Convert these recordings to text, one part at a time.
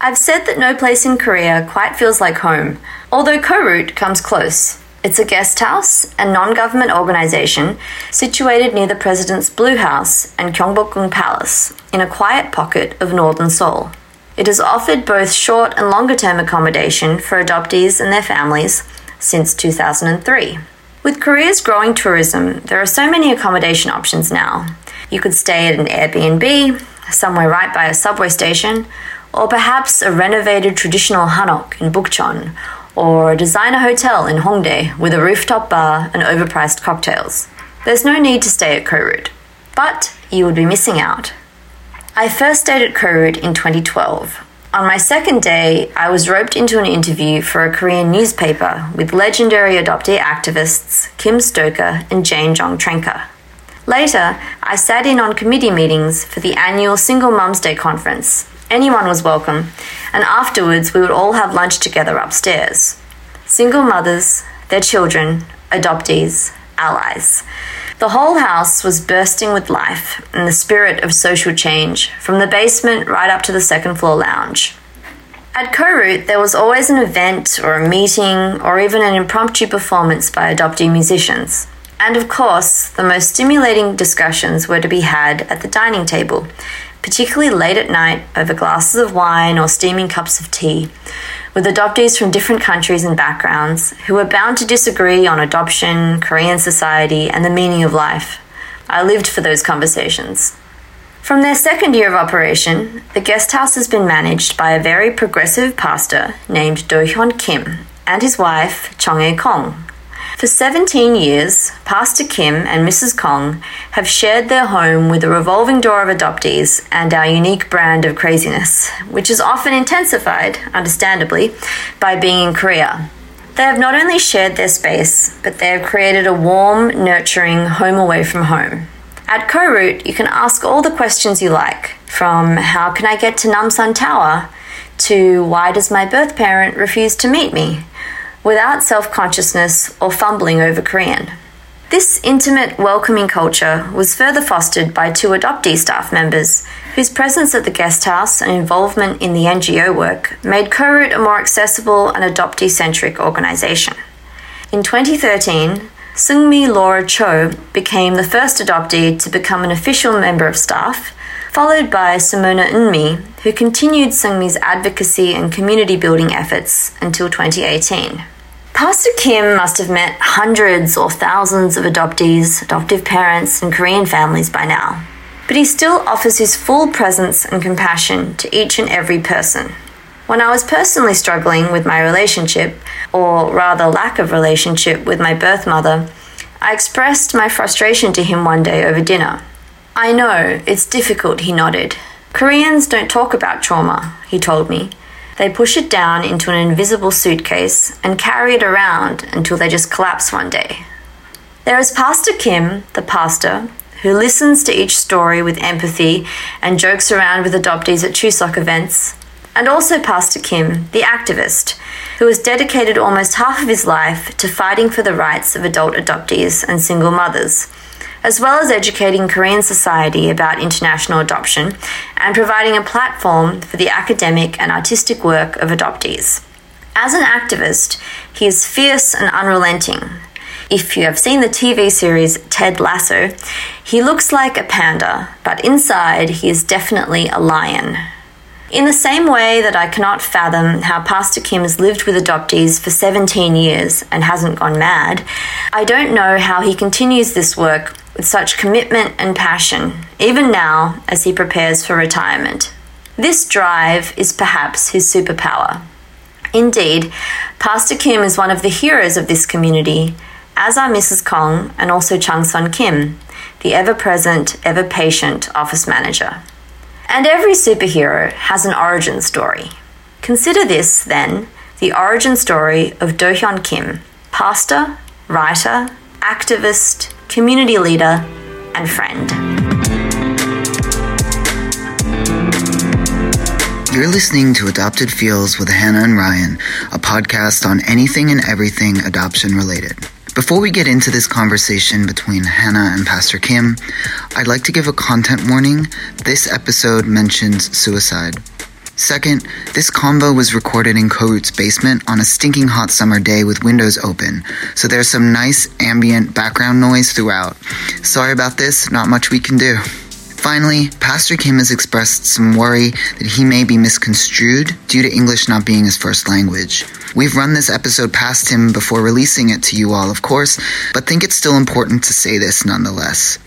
I've said that no place in Korea quite feels like home, although KoRoot comes close. It's a guest house and non government organization situated near the President's Blue House and Gyeongbokgung Palace in a quiet pocket of northern Seoul. It has offered both short and longer term accommodation for adoptees and their families since 2003. With Korea's growing tourism, there are so many accommodation options now. You could stay at an Airbnb, somewhere right by a subway station, or perhaps a renovated traditional hanok in Bukchon, or a designer hotel in Hongdae with a rooftop bar and overpriced cocktails. There's no need to stay at KoRoot, but you would be missing out. I first stayed at KoRoot in 2012. On my second day, I was roped into an interview for a Korean newspaper with legendary adoptee activists Kim Stoker and Jane Jeong Trenka. Later, I sat in on committee meetings for the annual Single Mums Day conference. Anyone was welcome, and afterwards we would all have lunch together upstairs. Single mothers, their children, adoptees, allies. The whole house was bursting with life and the spirit of social change, from the basement right up to the second floor lounge. At KoRoot, there was always an event or a meeting or even an impromptu performance by adoptee musicians. And of course, the most stimulating discussions were to be had at the dining table, particularly late at night over glasses of wine or steaming cups of tea, with adoptees from different countries and backgrounds who were bound to disagree on adoption, Korean society, and the meaning of life. I lived for those conversations. From their second year of operation, the guest house has been managed by a very progressive pastor named Do Hyun Kim and his wife, Chong Ae Kong. For 17 years, Pastor Kim and Mrs. Kong have shared their home with a revolving door of adoptees and our unique brand of craziness, which is often intensified, understandably, by being in Korea. They have not only shared their space, but they have created a warm, nurturing home away from home. At KoRoot, you can ask all the questions you like, from how can I get to Namsan Tower to why does my birth parent refuse to meet me? Without self consciousness or fumbling over Korean. This intimate, welcoming culture was further fostered by two adoptee staff members, whose presence at the guest house and involvement in the NGO work made KoRoot a more accessible and adoptee centric organisation. In 2013, Sungmi Laura Cho became the first adoptee to become an official member of staff, followed by Simona Eunmi, who continued Sungmi's advocacy and community building efforts until 2018. Pastor Kim must have met hundreds or thousands of adoptees, adoptive parents, and Korean families by now. But he still offers his full presence and compassion to each and every person. When I was personally struggling with my relationship, or rather lack of relationship with my birth mother, I expressed my frustration to him one day over dinner. I know, it's difficult, he nodded. Koreans don't talk about trauma, he told me. They push it down into an invisible suitcase and carry it around until they just collapse one day. There is Pastor Kim, the pastor, who listens to each story with empathy and jokes around with adoptees at Chuseok events, and also Pastor Kim, the activist, who has dedicated almost half of his life to fighting for the rights of adult adoptees and single mothers as well as educating Korean society about international adoption and providing a platform for the academic and artistic work of adoptees. As an activist, he is fierce and unrelenting. If you have seen the TV series Ted Lasso, he looks like a panda, but inside he is definitely a lion. In the same way that I cannot fathom how Pastor Kim has lived with adoptees for 17 years and hasn't gone mad, I don't know how he continues this work with such commitment and passion, even now as he prepares for retirement. This drive is perhaps his superpower. Indeed, Pastor Kim is one of the heroes of this community, as are Mrs. Kong and also Chung Sun Kim, the ever present, ever patient office manager. And every superhero has an origin story. Consider this, then, the origin story of Do Hyun Kim, pastor, writer, activist, community leader, and friend. You're listening to Adopted Feels with Hannah and Ryan, a podcast on anything and everything adoption related. Before we get into this conversation between Hannah and Pastor Kim, I'd like to give a content warning. This episode mentions suicide. Second, this convo was recorded in KoRoot's basement on a stinking hot summer day with windows open, so there's some nice ambient background noise throughout. Sorry about this, not much we can do. Finally, Pastor Kim has expressed some worry that he may be misconstrued due to English not being his first language. We've run this episode past him before releasing it to you all, of course, but think it's still important to say this nonetheless.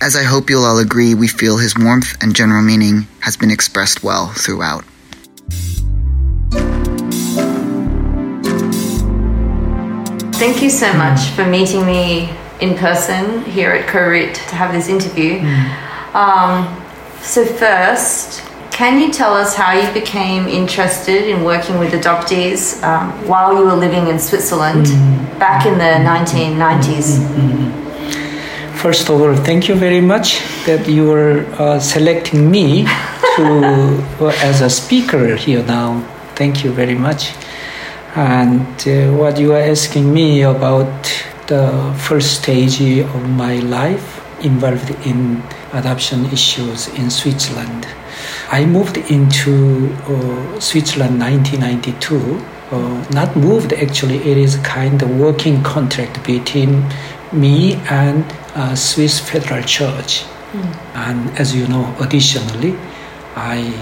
As I hope you'll all agree, we feel his warmth and general meaning has been expressed well throughout. Thank you so much for meeting me in person here at KoRoot to have this interview. Mm. Um, so, first, can you tell us how you became interested in working with adoptees um, while you were living in Switzerland back in the 1990s? First of all, thank you very much that you are uh, selecting me to uh, as a speaker here now. Thank you very much. And uh, what you are asking me about the first stage of my life involved in adoption issues in Switzerland. I moved into uh, Switzerland 1992. Uh, not moved actually, it is kind of working contract between me and uh, Swiss Federal Church. And as you know, additionally, I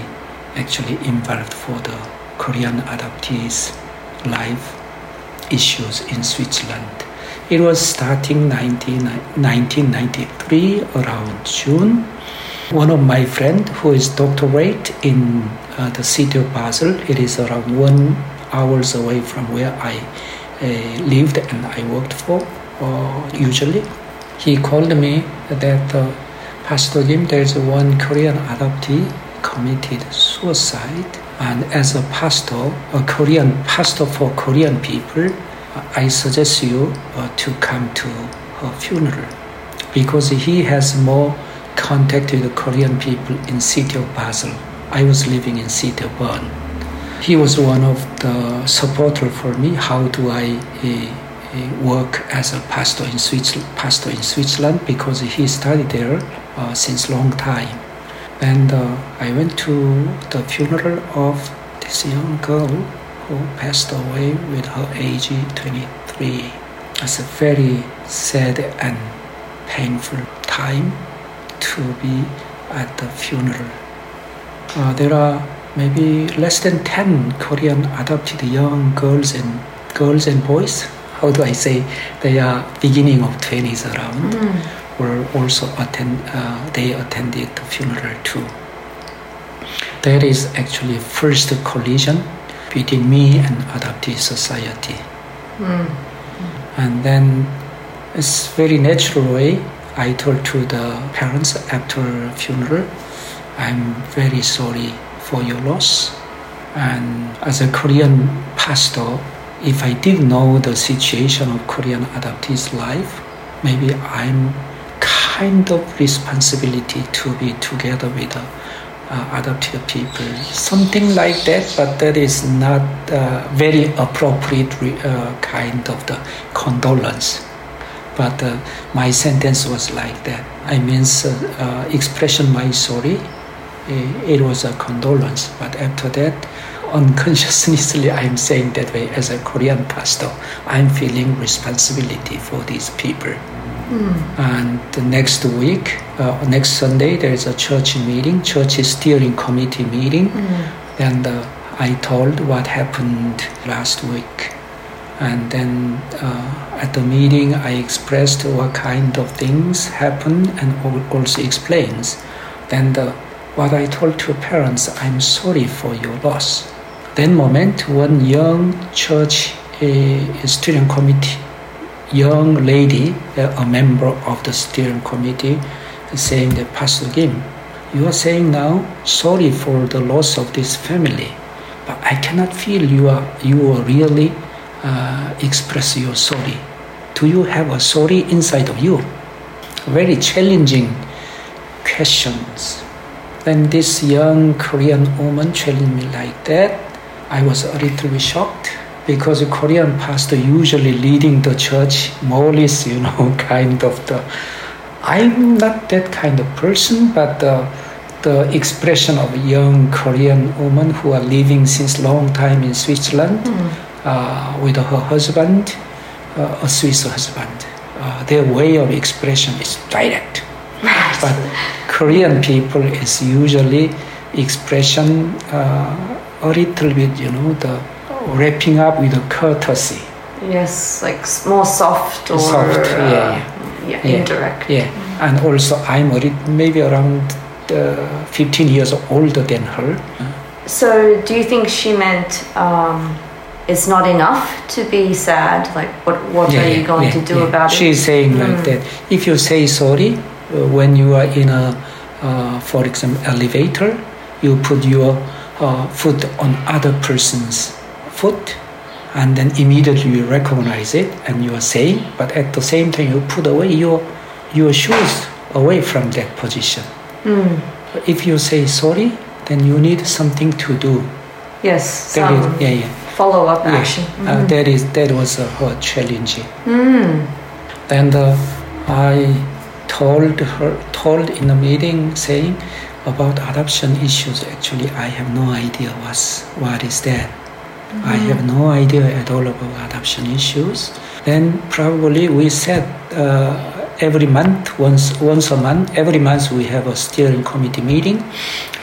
actually involved for the Korean adoptees life issues in Switzerland. It was starting 19, 1993 around June. One of my friend who is doctorate in uh, the city of Basel, it is around one hours away from where I uh, lived and I worked for uh, usually. He called me that uh, Pastor Jim, there's one Korean adoptee committed suicide and as a pastor, a Korean pastor for Korean people, I suggest you uh, to come to her funeral because he has more contact with the Korean people in city of Basel. I was living in city of Bern. He was one of the supporter for me. How do I uh, work as a pastor in Switzerland? Pastor in Switzerland because he studied there uh, since long time. And uh, I went to the funeral of this young girl who passed away with her age 23. It's a very sad and painful time to be at the funeral. Uh, there are maybe less than 10 Korean adopted young girls and girls and boys. How do I say? They are beginning of 20s around. Were also attend. Uh, they attended the funeral too. That is actually first collision between me and adoptee society. Mm. And then it's very natural way. I told to the parents after funeral, I'm very sorry for your loss. And as a Korean pastor, if I did know the situation of Korean adoptees' life, maybe I'm kind of responsibility to be together with the adopted people, something like that. But that is not uh, very appropriate uh, kind of the condolence. But uh, my sentence was like that. I means uh, uh, expression my sorry. It was a condolence, but after that, unconsciously I'm saying that way as a Korean pastor. I'm feeling responsibility for these people. And the next week, uh, next Sunday, there is a church meeting, church steering committee meeting. And uh, I told what happened last week. And then uh, at the meeting, I expressed what kind of things happened and also explains. Then the, what I told to parents, I'm sorry for your loss. Then moment, one young church uh, student committee young lady, a member of the steering committee, saying that Pastor Kim, you are saying now sorry for the loss of this family, but I cannot feel you are you are really uh, express your sorry. Do you have a sorry inside of you? Very challenging questions. When this young Korean woman challenged me like that, I was a little bit shocked because a Korean pastor usually leading the church more or less, you know, kind of the. I'm not that kind of person, but uh, the expression of a young Korean women who are living since long time in Switzerland uh, with her husband, uh, a Swiss husband. Uh, their way of expression is direct, but Korean people is usually expression uh, a little bit, you know, the wrapping up with a courtesy. Yes, like more soft or Soft, uh, yeah, yeah, Yeah. indirect. Yeah, and also I'm maybe around uh, 15 years older than her. So, do you think she meant um, it's not enough to be sad? Like, what what are you going to do about it? She's saying like that. If you say sorry uh, when you are in a, uh, for example, elevator, you put your uh, foot on other person's foot, and then immediately you recognize it and you are saying. But at the same time, you put away your your shoes away from that position. Hmm. If you say sorry, then you need something to do. Yes, That is- yeah, yeah. follow up Yeah, action. uh, that is that was uh, her challenge. Mm. And uh, I told her told in the meeting saying about adoption issues. Actually, I have no idea what's what is that. I have no idea at all about adoption issues. Then probably we said uh, every month, once once a month, every month we have a steering committee meeting,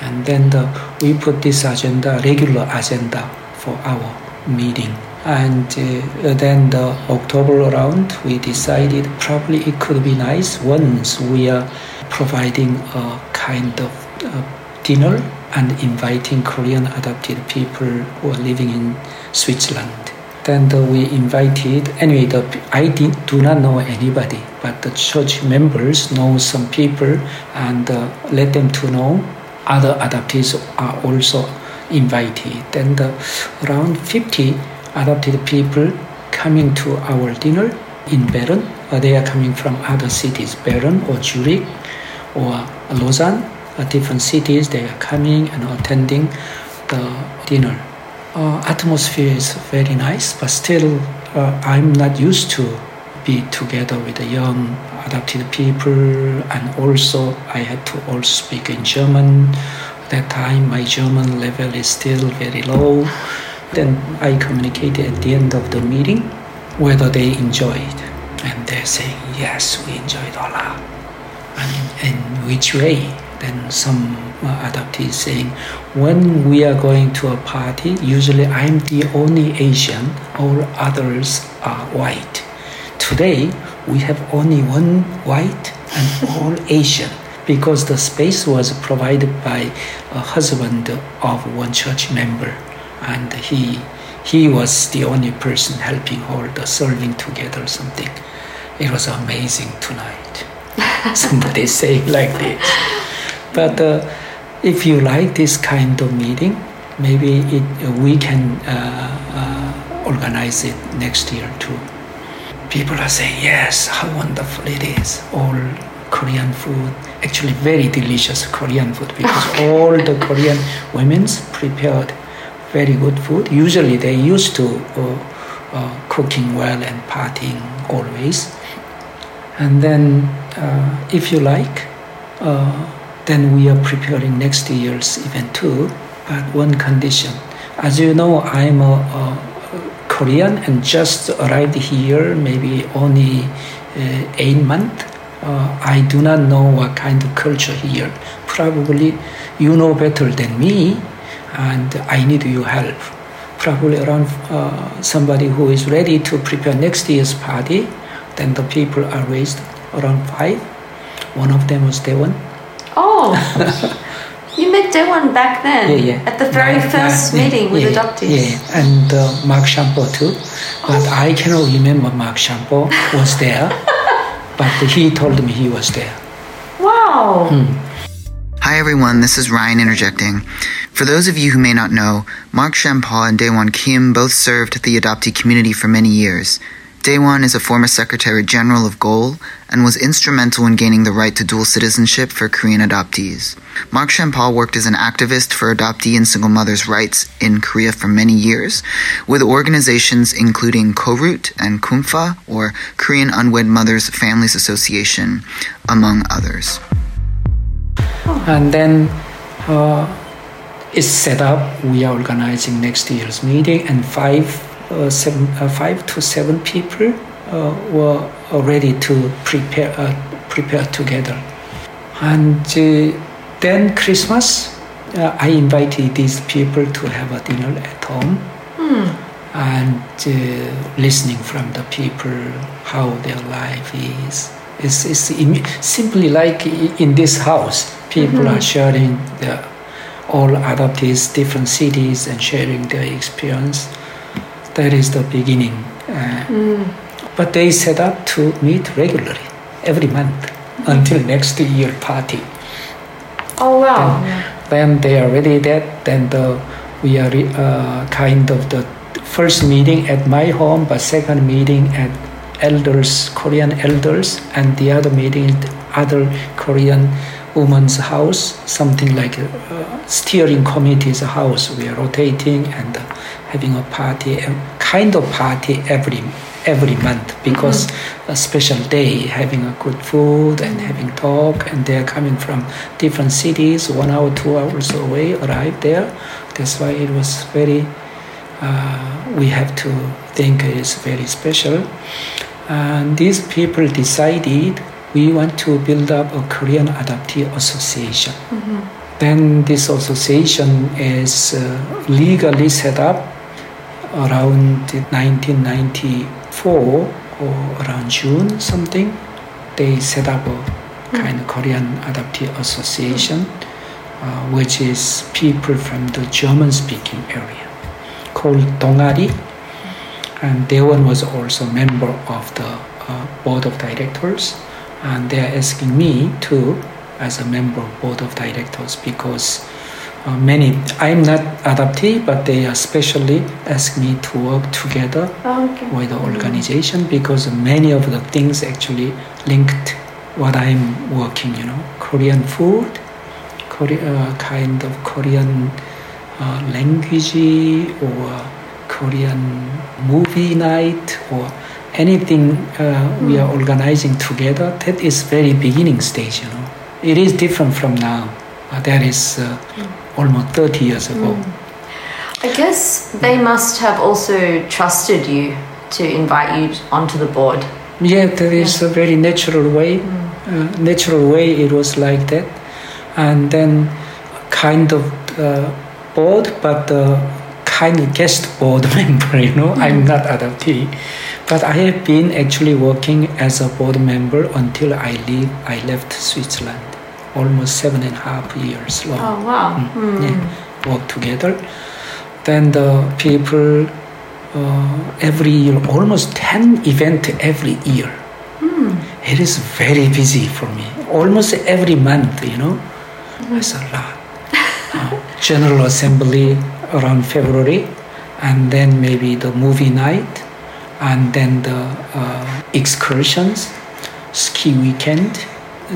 and then the, we put this agenda, regular agenda for our meeting. And uh, then the October around, we decided probably it could be nice once we are providing a kind of uh, dinner and inviting Korean adopted people who are living in Switzerland. Then the, we invited, anyway, the, I did, do not know anybody, but the church members know some people and uh, let them to know other adoptees are also invited. Then the, around 50 adopted people coming to our dinner in Bern. Uh, they are coming from other cities, Bern or Zurich or Lausanne, different cities. They are coming and attending the dinner. Uh, atmosphere is very nice, but still, uh, I'm not used to be together with the young adopted people, and also I had to also speak in German. That time, my German level is still very low. Then I communicated at the end of the meeting whether they enjoyed, and they're saying yes, we enjoyed a lot and in which way? Then some uh, adoptees saying, when we are going to a party, usually I'm the only Asian, all others are white. Today, we have only one white and all Asian because the space was provided by a husband of one church member and he he was the only person helping all the serving together something it was amazing tonight somebody saying like this. But uh, if you like this kind of meeting, maybe it, we can uh, uh, organize it next year too. People are saying, yes, how wonderful it is. All Korean food, actually very delicious Korean food because all the Korean women's prepared very good food. Usually they used to uh, uh, cooking well and partying always. And then, uh, if you like, uh, then we are preparing next year's event too. But one condition, as you know, I'm a, a Korean and just arrived here, maybe only uh, eight months. Uh, I do not know what kind of culture here. Probably you know better than me, and I need your help. Probably around uh, somebody who is ready to prepare next year's party then the people are raised around five. One of them was Daewon. Oh, you met Daewon back then Yeah, yeah. at the very first nine- meeting with yeah, adoptees. Yeah, and uh, Mark Shampaw too. But I cannot remember Mark Shampaw was there. but he told me he was there. Wow. Hi everyone, this is Ryan interjecting. For those of you who may not know, Mark Shampaw and Daewon Kim both served the adoptee community for many years. Daewon is a former Secretary General of GOAL and was instrumental in gaining the right to dual citizenship for Korean adoptees. Mark Shampaw worked as an activist for adoptee and single mothers' rights in Korea for many years, with organizations including KoRoot and Kumfa, or Korean Unwed Mothers Families Association, among others. And then uh, is set up. We are organizing next year's meeting, and five, seven, uh, five to seven people uh, were ready to prepare uh, prepare together. And uh, then Christmas, uh, I invited these people to have a dinner at home. Hmm. And listening from the people how their life is. It's, it's im- simply like in this house, people Mm-hmm. are sharing their all adoptees, different cities, and sharing their experience. That is the beginning. Uh, Mm. But they set up to meet regularly, every month, until next year party. Oh wow. Then they are ready that then the we are uh, kind of the first meeting at my home, but second meeting at elders, Korean elders, and the other meeting other Korean women's house, something like a, uh steering committee's house. We are rotating and uh, having a party, a kind of party every every month because a special day, having a good food and having talk, and they're coming from different cities, one hour, two hours away, arrive there. That's why it was very. Uh, we have to think it's very special. And these people decided we want to build up a Korean Adoptee Association. Then this association is uh, legally set up around 1994 or around June something. They set up a kind of Korean Adoptee Association, uh, which is people from the German-speaking area, called Dongari. And Daewon was also a member of the uh, board of directors and they are asking me to as a member of board of directors because uh, many i'm not adoptee but they are especially ask me to work together Oh, okay. with the organization because many of the things actually linked what i'm working you know korean food Korea, uh, kind of korean uh, language or korean movie night or anything uh, we are organizing together that is very beginning stage you know. It is different from now uh, that is uh, almost 30 years ago. I guess they must have also trusted you to invite you onto the board. Yeah, there is a very natural way. Uh, natural way it was like that, and then kind of uh, board, but uh, kind of guest board member. You know, I'm not adoptee, but I have been actually working as a board member until I leave. I left Switzerland, almost seven and a half years long. Oh wow. Hmm. Yeah, work together. Then the people uh, every year, almost 10 event every year. It is very busy for me. Almost every month, you know. It's a lot. Uh, General Assembly around February, and then maybe the movie night, and then the uh, excursions, ski weekend,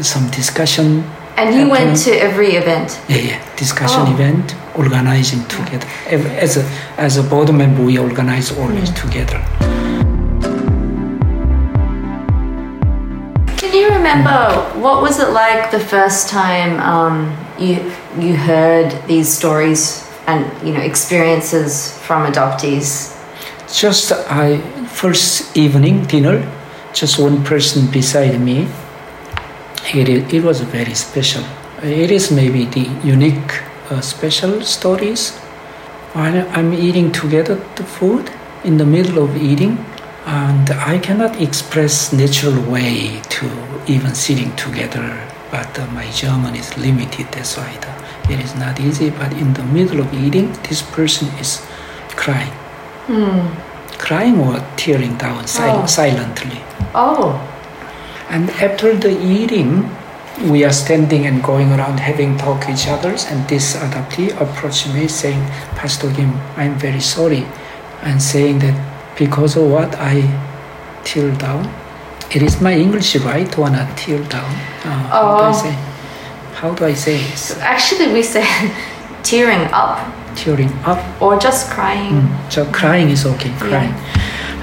some discussion And you went to every event. Yeah, yeah. Discussion Oh. event, organizing together. As a as a board member, we organize always together. Can you remember what was it like the first time um, you you heard these stories and you know experiences from adoptees? Just I first evening dinner, just one person beside me. It it was very special. It is maybe the unique uh, special stories. While I'm eating together the food in the middle of eating, and I cannot express natural way to even sitting together. But uh, my German is limited. That's why the, it is not easy. But in the middle of eating, this person is crying crying or tearing down sil- Oh. silently. Oh, And after the eating, we are standing and going around having talk each others. And this adoptee approached me saying, Pastor Kim, I'm very sorry. And saying that because of what I tear down. It is my English right to wanna tear down. Uh, How do I Oh. say? How do I say this? actually, we say tearing up Tearing up. or just crying. Mm, so crying is okay, crying.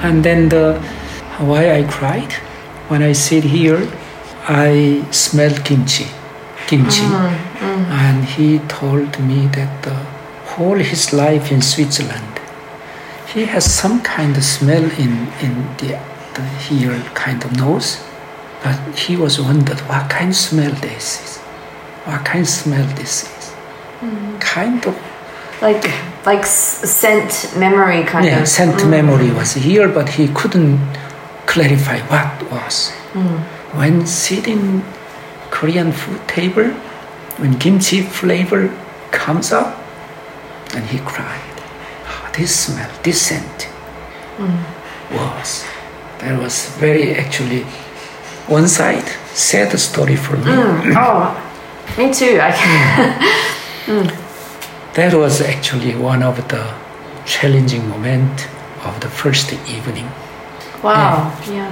And then the why I cried when I sit here, I smell kimchi. kimchi, mm, mm. and he told me that the whole his life in Switzerland, he has some kind of smell in in the, the here kind of nose, but he was wondered what kind of smell this is, what kind of smell this is, kind of Like like scent memory kind yeah, of. Yeah, scent mm. memory was here, but he couldn't clarify what was. Mm. When sitting Korean food table, when kimchi flavor comes up, and he cried. "Ah, this smell, this scent mm. was. That was very actually one side sad story for me. Oh, me too. I can. That was actually one of the challenging moment of the first evening. Wow. Yeah.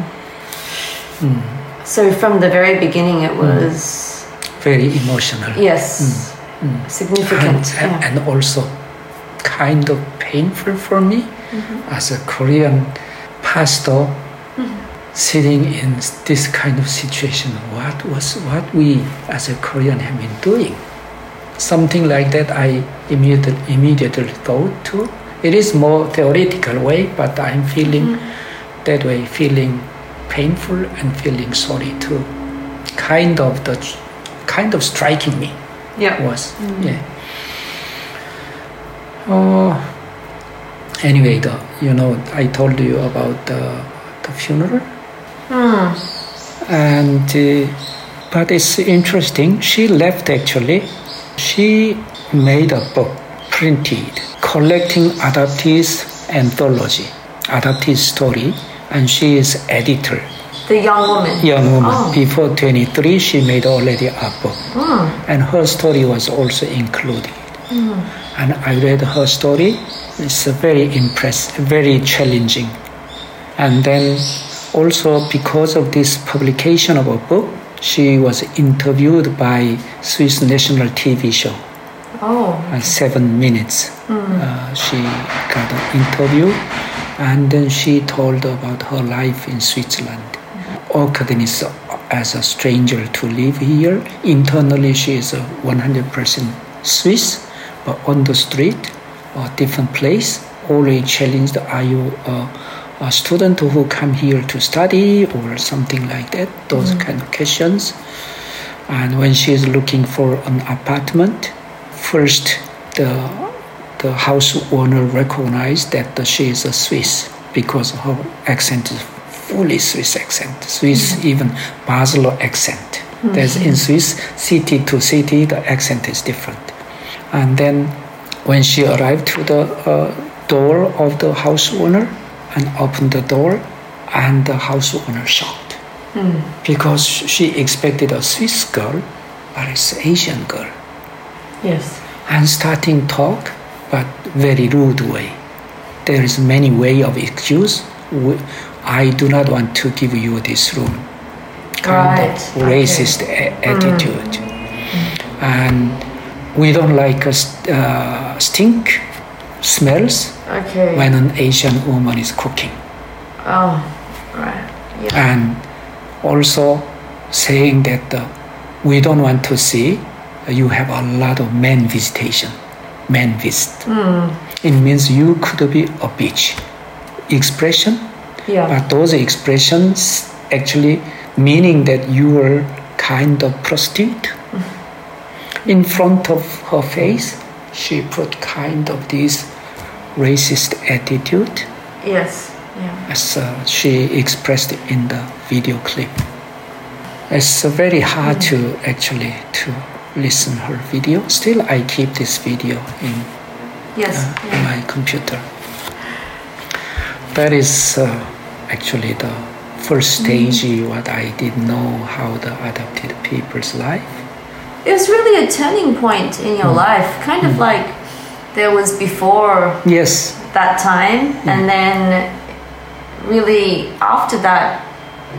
Hmm. So from the very beginning, it was hmm. Very emotional. yes, hmm. significant. and, yeah. and also kind of painful for me mm-hmm. as a Korean pastor mm-hmm. sitting in this kind of situation. What was what we as a Korean have been doing? Something like that I immediately immediately thought to. It is more theoretical way, but I'm feeling that way, feeling painful and feeling sorry too. Kind of the kind of striking me yeah. was. Yeah. Oh. Anyway, the you know I told you about the the funeral, and uh, but it's interesting. She left actually. She made a book printed collecting adoptees anthology, adoptee story, and she is editor The young woman. young woman. Oh. Before 23, she made already a book. Hmm. And her story was also included. Hmm. And I read her story. It's a very impressive, very challenging. And then also because of this publication of a book, she was interviewed by Swiss national TV show Oh. uh, seven minutes. Uh, she got an interview, and then she told about her life in Switzerland. Awkwardness as a stranger to live here. Internally, she is a 100% Swiss, but on the street, a different place, always challenged. Are you a, a student who come here to study or something like that? Those kind of questions. And when she is looking for an apartment, first the the house owner recognized that she is a Swiss because her accent is fully Swiss accent, Swiss mm-hmm. even Basel accent. Mm-hmm. There's in Swiss city to city the accent is different. And then when she arrived to the uh, door of the house owner and opened the door, and the house owner shocked mm. because she expected a Swiss girl, but it's Asian girl Yes. And starting talk, but very rude way. There is many way of excuse. I do not want to give you this room. Kind Right, of okay. racist a- attitude, and we don't like a st- uh, stink smells Okay. when an Asian woman is cooking, oh. Right. Yeah. and also saying that uh, we don't want to see you have a lot of men visitation, men visit. It means you could be a bitch. Expression, Yeah. but those expressions actually meaning that you were kind of prostitute. In front of her face, she put kind of this racist attitude Yes. Yeah. as uh, she expressed in the video clip. It's uh, very hard to actually to listen her video. Still, I keep this video in Yes. uh, yeah. my computer. That is uh, actually the first stage what I didn't know how the adopted people's life. It was really a turning point in your life, kind of like there was before Yes, that time, and then really after that,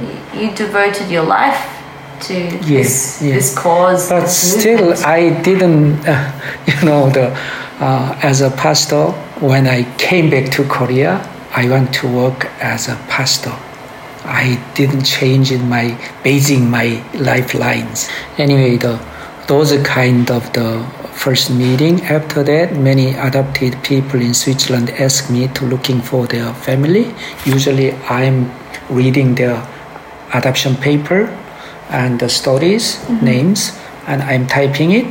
y- you devoted your life to Yes, this, yes. this cause. but still. I didn't, uh, you know, the uh, as a pastor when I came back to Korea, I went to work as a pastor. I didn't change in my basing my lifelines. Anyway, the those kind of the first meeting. After that, many adopted people in Switzerland ask me to looking for their family. Usually, I'm reading their adoption paper and the stories, mm-hmm. names, and I'm typing it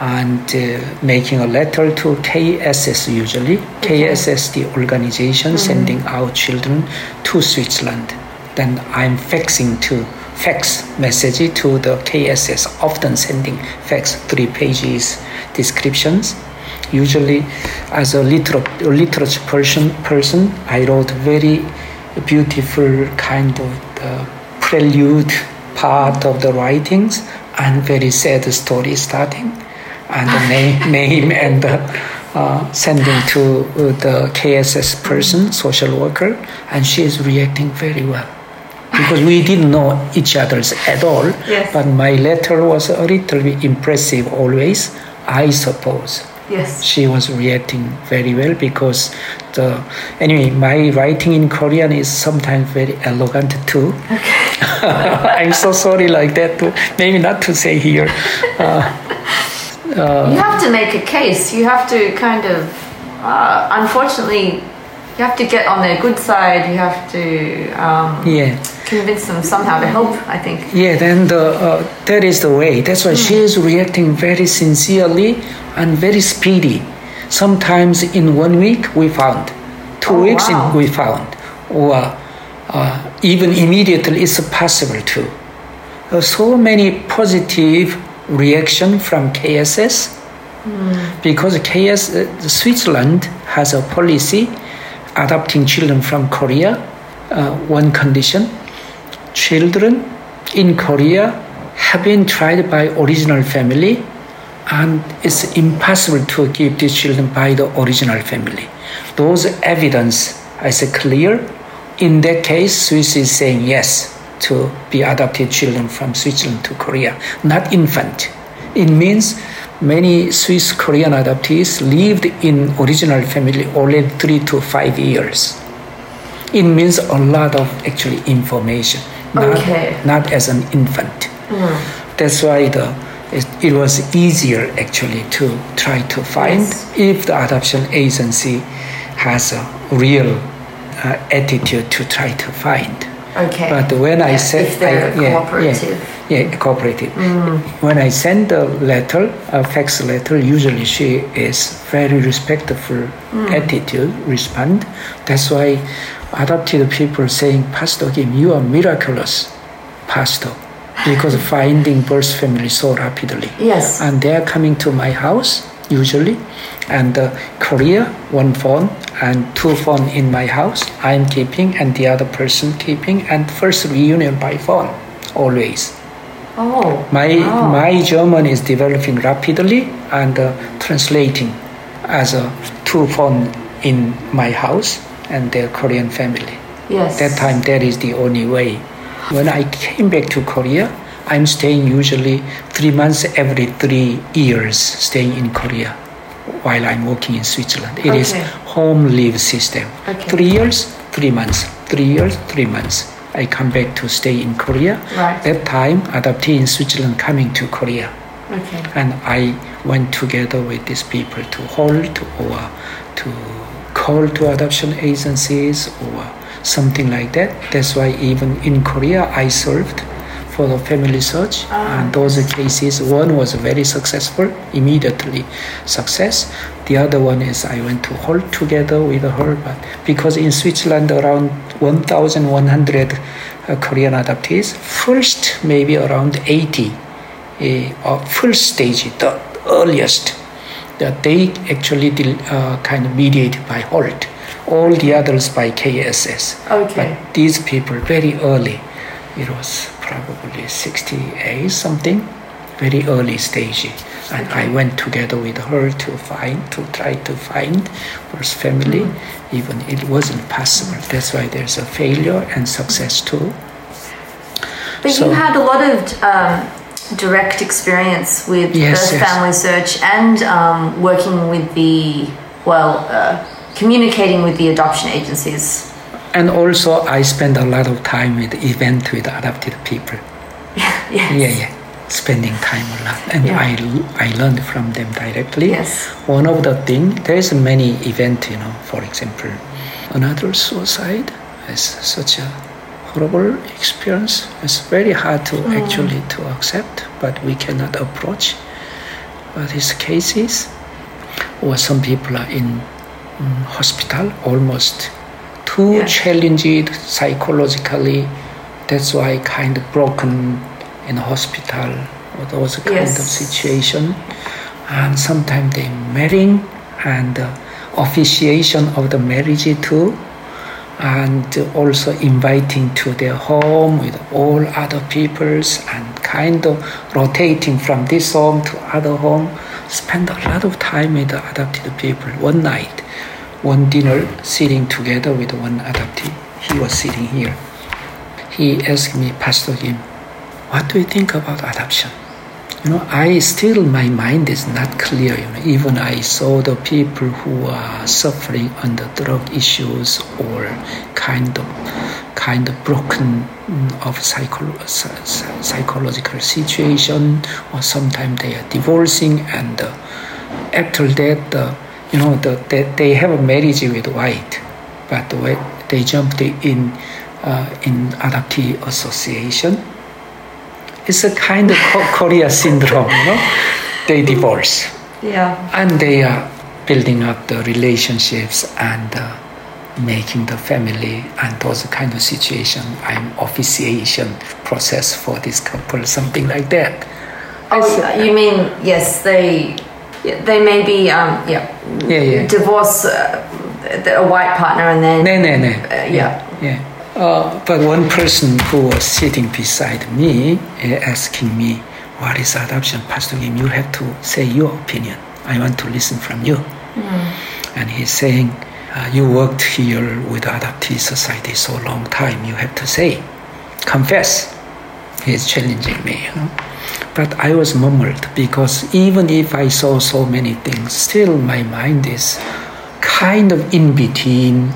and uh, making a letter to KSS usually. Okay. KSS, the organization mm-hmm. sending out children to Switzerland. Then I'm faxing to fax message to the KSS, often sending fax three pages descriptions. Usually, as a liter- literature person, person, I wrote very beautiful kind of uh, prelude part of the writings and very sad story starting and the name, name and the uh, sending to the KSS person, social worker, and she is reacting very well because we didn't know each other's at all. Yes. But my letter was a little bit impressive always, I suppose. Yes. She was reacting very well because the anyway, my writing in Korean is sometimes very elegant too. Okay. I'm so sorry like that too. Maybe not to say here. Uh, uh, you have to make a case. You have to kind of, uh, unfortunately, you have to get on their good side. You have to um, yeah convince them somehow to help. I think. Yeah, then the, uh, that is the way. That's why mm. she is reacting very sincerely and very speedy. Sometimes in one week we found, two oh, weeks wow. in we found, or uh, even immediately it's possible too. Uh, so many positive reaction from KSS mm. because KS uh, Switzerland has a policy adopting children from Korea. Uh, one condition: children in Korea have been tried by original family, and it's impossible to keep these children by the original family. Those evidence is clear. In that case, Swiss is saying yes to be adopted children from Switzerland to Korea, not infant. It means many Swiss Korean adoptees lived in original family only three to five years. It means a lot of actually information, not, okay. not as an infant. Mm. That's why the it, it, was easier actually to try to find yes. if the adoption agency has a real uh, attitude to try to find. Okay. But when yeah, I said, if they're I, yeah, cooperative. Yeah, yeah cooperative. Mm. When I send a letter, a fax letter, usually she is very respectful mm. attitude, respond. That's why adopted people saying, Pastor Kim, you are miraculous, Pastor, because finding birth family so rapidly. Yes. And they are coming to my house usually, and uh, Korea, one phone, and two phone in my house. I'm keeping and the other person keeping and first reunion by phone always. Oh. My wow. my German is developing rapidly and uh, translating as a two phone in my house and their Korean family. Yes. That time that is the only way. When I came back to Korea, I'm staying usually three months every three years, staying in Korea while I'm working in Switzerland. It okay. is home leave system. Okay. Three years, three months. Three years, three months. I come back to stay in Korea. Right. That time, adoptee in Switzerland coming to Korea. Okay. And I went together with these people to Holt or to call to adoption agencies or something like that. That's why even in Korea, I served for the family search ah. and those cases one was very successful immediately success the other one is i went to Holt together with her but because in switzerland around 1100 uh, korean adoptees first maybe around 80 uh, first stage the earliest that they actually uh, kind of mediated by Holt, all the others by KSS. Okay. But these people very early, it was probably 68 something, very early stage. And I went together with her to find, to try to find first family. Mm-hmm. Even it wasn't possible. That's why there's a failure and success too. But so, you had a lot of um, direct experience with yes, birth yes. family search and um, working with the, well, uh, communicating with the adoption agencies and also I spend a lot of time with event with adopted people. yes. Yeah, yeah. spending time a lot, and Yeah. I I learned from them directly. Yes. One of the thing there's many event, you know. For example, another suicide is such a horrible experience. It's very hard to actually to accept, but we cannot approach. But these cases, or some people are in mm, hospital almost too Yeah. challenged psychologically. That's why kind of broken in hospital or those kind Yes. of situation. And sometimes they marrying and uh, officiation of the marriage too and also inviting to their home with all other peoples and kind of rotating from this home to other home spend a lot of time with the adopted people one night one dinner sitting together with one adoptee he was sitting here. He asked me pastor kim what do you think about adoption? You know i still my mind is not clear you know. Even i saw the people who are suffering under drug issues or kind of kind of broken mm, of psycho- psychological situation or sometimes they are divorcing and uh, after that uh, you know the, they, they have a marriage with white but they jumped in uh, in adoptee association it's a kind of Korea syndrome, you know. They divorce Yeah. and they are building up the relationships and uh, making the family and those kind of situation. I'm officiation process for this couple, something like that. Oh, you mean yes? They they may be um, yeah Yeah, yeah. divorce uh, a white partner and then No, no, no. Uh, yeah. yeah. Uh, but one person who was sitting beside me uh, asking me, "What is adoption, Pastor Kim? You have to say your opinion. I want to listen from you." And he's saying, uh, "You worked here with adoptee society so long time. You have to say, confess." He's challenging me, you know. But I was mumbled because even if I saw so many things, still my mind is kind of in between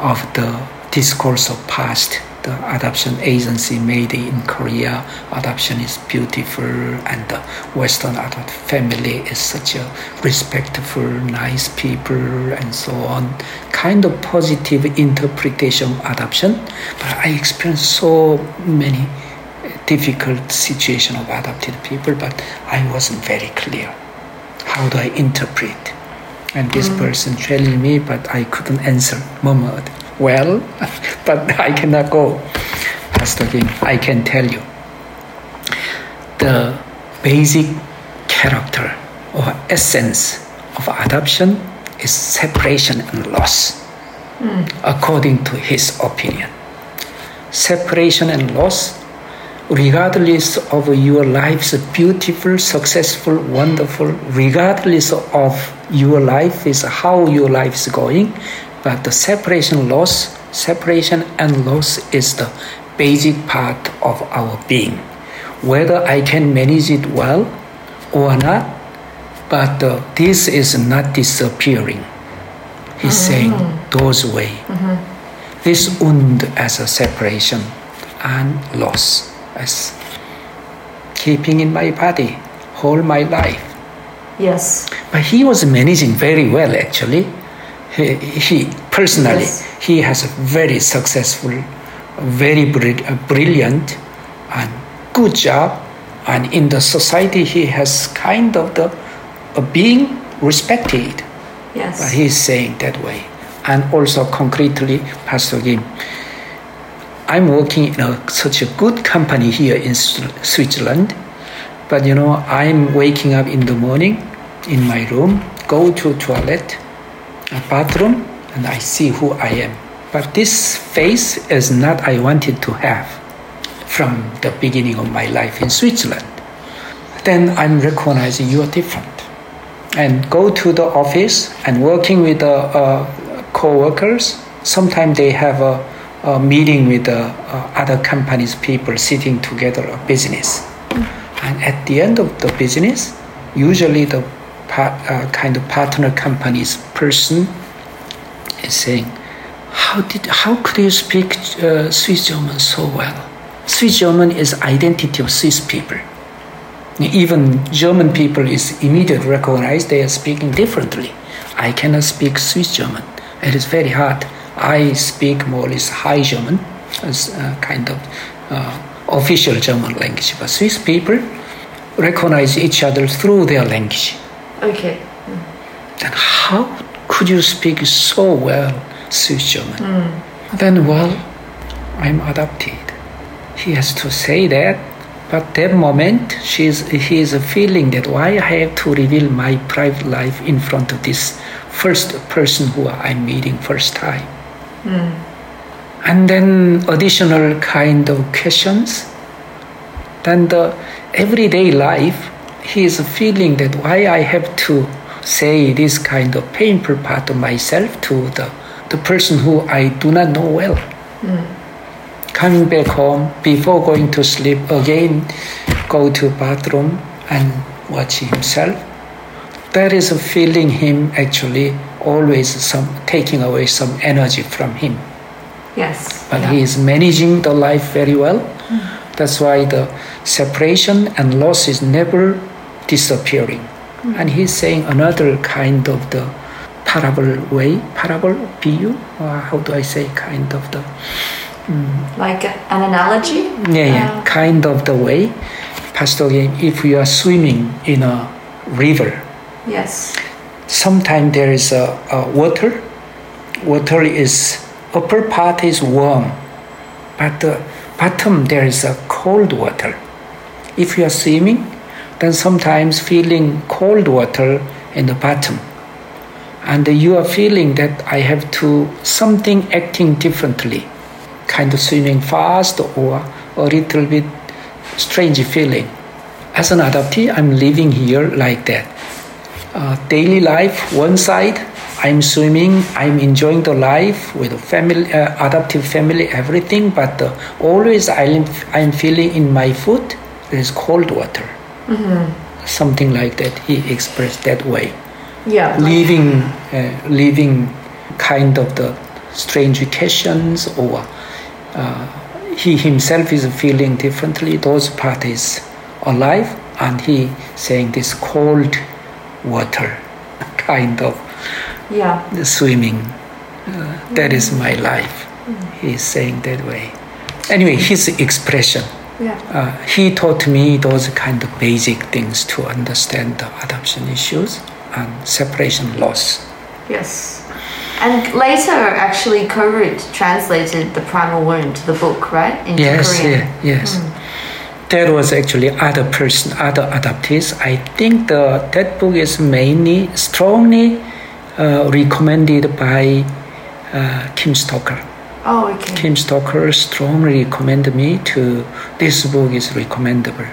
of the discourse of past. The adoption agency made in Korea, adoption is beautiful, and the Western adult family is such a respectful, nice people, and so on. Kind of positive interpretation of adoption, but I experienced so many difficult situation of adopted people, but I wasn't very clear. How do I interpret? And this mm. person challenged me, but I couldn't answer. Murmured, well, but I cannot go. Pastor Kim, I can tell you. The basic character or essence of adoption is separation and loss, mm. according to his opinion. Separation and loss regardless of your life's beautiful, successful, wonderful, regardless of your life is how your life is going, but the separation loss, separation and loss is the basic part of our being. Whether I can manage it well or not, but uh, this is not disappearing. He's saying goes away. This wound as a separation and loss as keeping in my body whole my life. yes But he was managing very well actually. He, he personally Yes. he has a very successful, very uh, brilliant, and good job, and in the society he has kind of the uh, being respected. yes But he's saying that way. And also concretely, Pastor Kim, I'm working in a, such a good company here in Switzerland. But you know, I'm waking up in the morning in my room, go to toilet, a bathroom, and I see who I am. But this face is not I wanted to have from the beginning of my life in Switzerland. Then I'm recognizing you are different and go to the office and working with the uh, co-workers. Sometimes they have a, a meeting with the uh, other companies' people sitting together a business. And at the end of the business, usually the uh, kind of partner companies person is saying, "How did? How could you speak uh, Swiss German so well? Swiss German is identity of Swiss people." Even German people is immediately recognized they are speaking differently. I cannot speak Swiss German. It is very hard. I speak more or less High German as a kind of uh, official German language. But Swiss people recognize each other through their language. Okay. Then how could you speak so well Swiss German? Then, well, I'm adopted. He has to say that, but that moment, she's, he is feeling that why I have to reveal my private life in front of this first person who I'm meeting first time. Hmm. And then additional kind of questions. Then the everyday life, he is feeling that why I have to say this kind of painful part of myself to the, the person who I do not know well. Hmm. Coming back home, before going to sleep, again go to bathroom and watch himself. That is a feeling him actually always some taking away some energy from him Yes. but yeah. he is managing the life very well. Hmm. That's why the separation and loss is never disappearing. Hmm. And he's saying another kind of the parable way, parable, biyu, or how do I say, kind of the, hmm. Like an analogy? yeah, yeah, Uh, kind of the way. Pastor, if you are swimming in a river, yes. Sometimes there is a, a water. Water is upper part is warm, but the bottom there is a cold water. If you are swimming, then sometimes feeling cold water in the bottom, and you are feeling that I have to something acting differently, kind of swimming fast or a little bit strange feeling. As an adoptee, I'm living here like that uh, daily life one side i'm swimming i'm enjoying the life with family uh, adoptive family everything but uh, always I'm, I'm feeling in my foot there is cold water. Something like that he expressed that way. Yeah. living uh, living kind of the strange occasions or uh, he himself is feeling differently those parties alive and he saying this cold water kind of yeah. swimming uh, that is my life he's saying that way anyway his expression Yeah. uh, he taught me those kind of basic things to understand the adoption issues and separation loss Yes. And later, actually, KoRoot translated The Primal Wound, to the book, right? Into yes Korean. yeah, yes that was actually other person other adoptees. I think the that book is mainly strongly uh, recommended by uh, kim stoker. Oh, okay. kim stoker strongly recommended me to this book is recommendable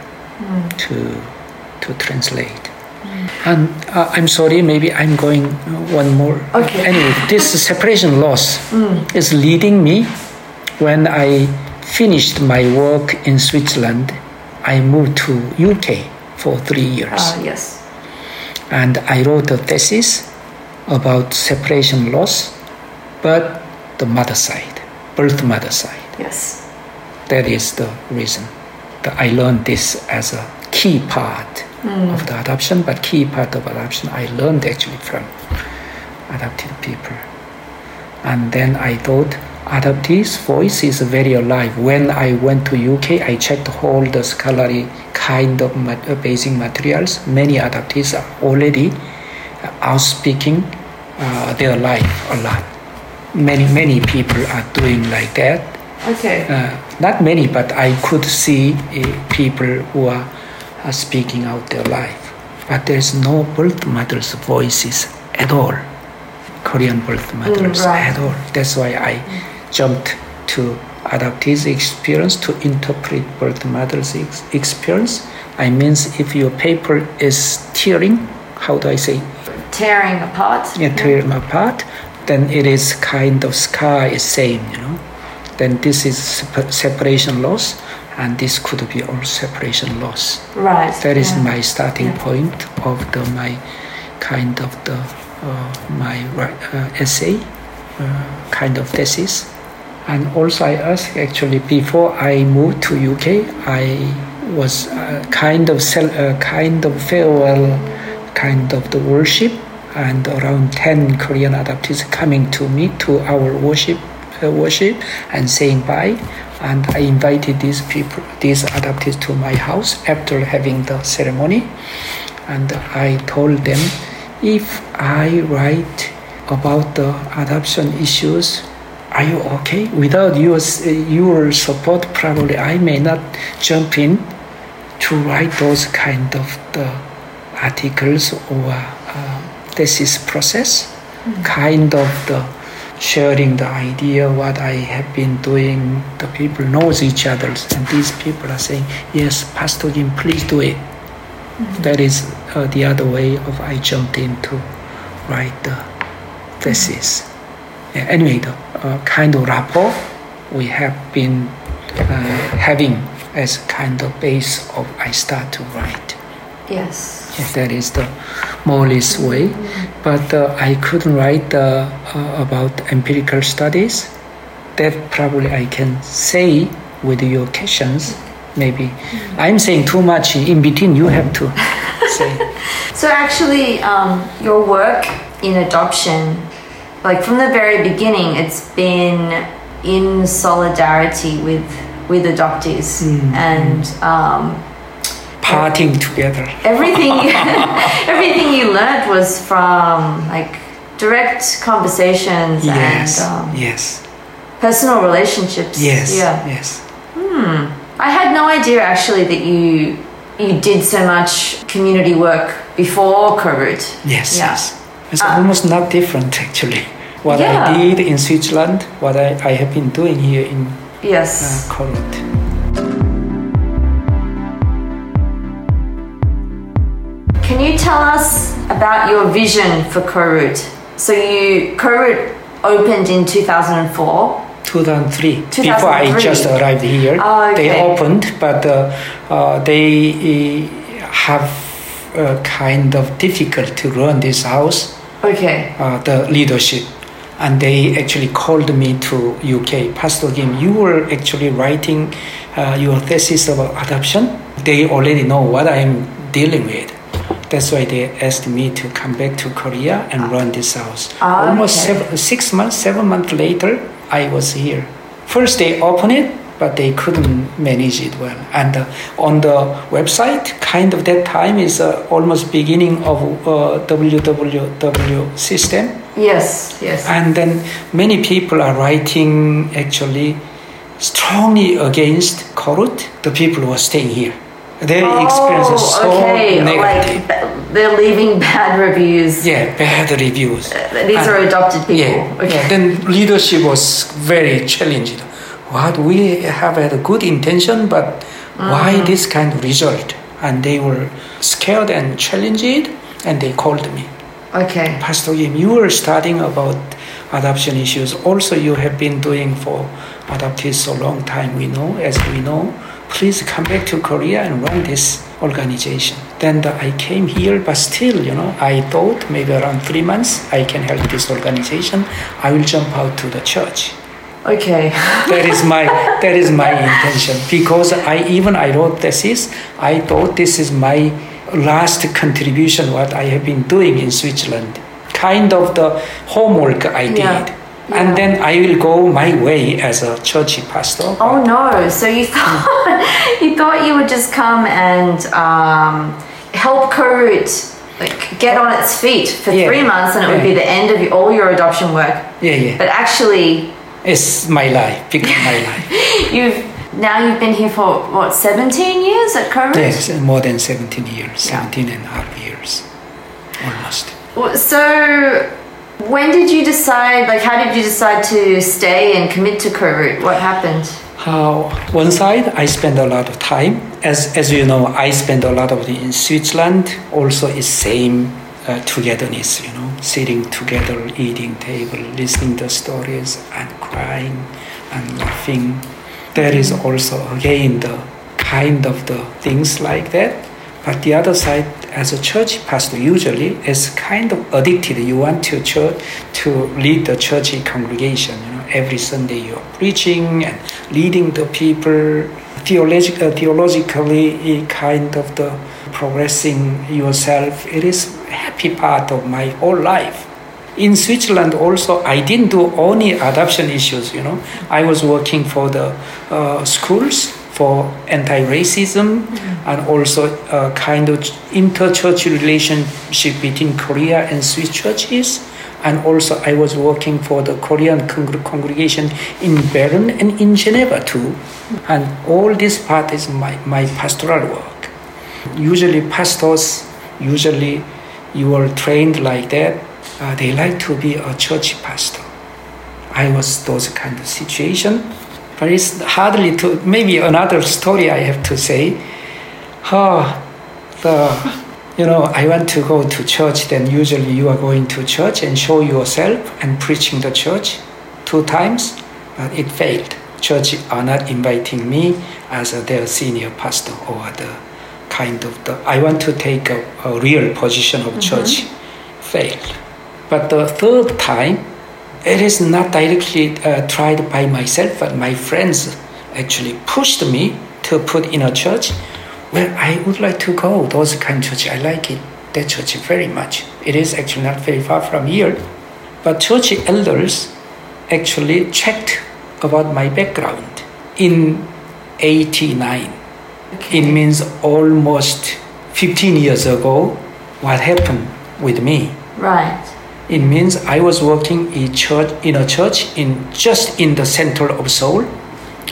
to to translate. And uh, i'm sorry maybe i'm going uh, one more. Okay. anyway this separation loss is leading me when i finished my work in switzerland i moved to uk for three years Uh, yes. and I wrote a thesis about separation loss, but the mother side, birth mother side. Yes. That is the reason that I learned this as a key part of the adoption, but key part of adoption I learned actually from adopted people. And then I thought adoptee's voice is very alive. When I went to UK, I checked all the scholarly kind of uh, basic materials. Many adoptees are already uh, out speaking uh, their life a lot. Many many people are doing like that. Okay. Uh, not many, but I could see uh, people who are, speaking out their life. But there's no birth mother's voices at all. Korean birth mothers right. at all. That's why I jumped to adoptees experience to interpret birth mother's ex- experience. I means if your paper is tearing, how do I say, Tearing apart. yeah, tear them apart, then it is kind of scar is same, you know. Then this is sep- separation loss, and this could be all separation loss. Right. That is yeah. my starting Yeah. point of the my kind of the uh, my uh, essay, uh, kind of thesis, and also I asked actually before I moved to UK, I was a kind of cel- a kind of farewell, kind of the worship, and around ten Korean adoptees coming to me to our worship uh, worship and saying bye. And I invited these people, these adoptees, to my house after having the ceremony, and I told them, if I write about the adoption issues are you okay? Without your, your support, probably I may not jump in to write those kind of the articles or uh, thesis process, mm-hmm. kind of the sharing the idea what I have been doing. The people knows each other, and these people are saying, "Yes, Pastor Jim, please do it." Mm-hmm. That is uh, the other way of I jumped in to write the thesis. Mm-hmm anyway, the uh, kind of rapport we have been uh, having as kind of base of I start to write. Yes. that is the more way. But uh, I couldn't write uh, uh, about empirical studies. That probably I can say with your questions. Maybe mm-hmm. I'm saying too much in between. You have to say. So actually, um, your work in adoption like from the very beginning, it's been in solidarity with with adoptees mm. and um, partying together. Everything, everything you learned was from like direct conversations yes. and um, yes, personal relationships. Yes, yeah, yes. Hmm. I had no idea actually that you you did so much community work before KoRoot. Yes, yeah. yes. It's uh, almost not different actually what yeah. I did in Switzerland, what I, I have been doing here in yes. uh. Can you tell us about your vision for KoRoot? So you KoRoot opened in 2004. 2003. 2003. Before I just arrived here, oh, okay. they opened, but uh, uh, they uh, have kind of difficult to run this house. Okay. Uh, the leadership and they actually called me to UK. Pastor Kim, you were actually writing uh, your thesis about adoption. They already know what I'm dealing with. That's why they asked me to come back to Korea and run this house. Oh, Almost okay. seven, six months, seven months later, I was here. First, they opened it, but they couldn't manage it well. And uh, on the website, kind of that time is uh, almost beginning of uh, www system Yes, yes. And then many people are writing actually strongly against KoRoot, the people who are staying here. Their oh, experience is so okay. negative. Like they're leaving bad reviews. Yeah, bad reviews. Uh, these and, are adopted people. Yeah, okay. yeah. Then leadership was very challenging. What we have had a good intention, but mm-hmm. why this kind of result? And they were scared and challenged, and they called me. Okay. Pastor Yim, you were studying about adoption issues. Also, you have been doing for adoptees so long time. We know, as we know. Please come back to Korea and run this organization. Then the, I came here, but still, you know, I thought maybe around three months I can help this organization. I will jump out to the church. Okay. that is my that is my intention because I even I wrote thesis. I thought this is my last contribution what I have been doing in Switzerland. Kind of the homework I did. Yeah. Yeah. And then I will go my way as a church pastor. Oh no! So you thought you thought you would just come and um, help KoRoot like get on its feet for yeah. three months, and it would be the end of all your adoption work. Yeah, yeah. But actually, it's my life, become my life. You've now you've been here for what 17 years at KoRoot? Yes, more than 17 years, 17 and a half years, almost. So, when did you decide? Like, how did you decide to stay and commit to KoRoot? What happened? How one side I spend a lot of time. As as you know, I spend a lot of in Switzerland. Also, it's same uh, togetherness. You know, sitting together, eating table, listening to stories, and crying and laughing there is also again the kind of the things like that. But the other side, as a church pastor, usually is kind of addicted. You want to church to lead the church congregation. You know, every Sunday you're preaching and leading the people. theologic, uh, theologically kind of the progressing yourself. It is part of my whole life. In Switzerland also, I didn't do only adoption issues, you know. I was working for the uh, schools for anti-racism mm-hmm. and also a kind of inter-church relationship between Korea and Swiss churches and also I was working for the Korean congregation in Bern and in Geneva too. And all this part is my, my pastoral work. Usually pastors, usually you are trained like that, uh, they like to be a church pastor. I was those kind of situation, but it's hardly to, maybe another story I have to say. Oh, the you know, I want to go to church, then usually you are going to church and show yourself and preaching the church two times, but it failed. Church are not inviting me as their senior pastor or the kind of the, I want to take a, a real position of mm-hmm. church, failed. But the third time, it is not directly uh, tried by myself, but my friends actually pushed me to put in a church well, I would like to go those kind of church. I like it, that church very much. It is actually not very far from here. But church elders actually checked about my background in 89. It means almost 15 years ago, what happened with me. Right. It means I was working in church in a church in just in the center of Seoul,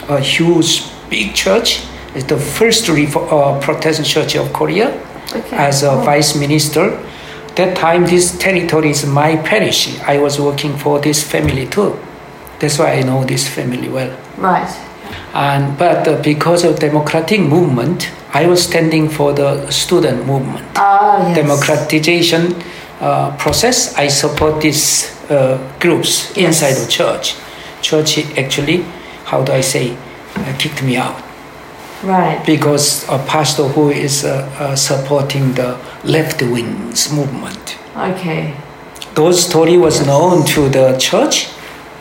a huge big church it's the first uh, Protestant Church of Korea okay. as a oh. vice minister. That time, this territory is my parish. I was working for this family too. That's why I know this family well. Right. And but uh, because of democratic movement, I was standing for the student movement. Ah, yes. Democratization uh, process. I support these uh, groups yes. inside the church. Church actually, how do I say, uh, kicked me out Right. Because a pastor who is uh, uh, supporting the left wings movement. Okay. Those story was yes. known to the church,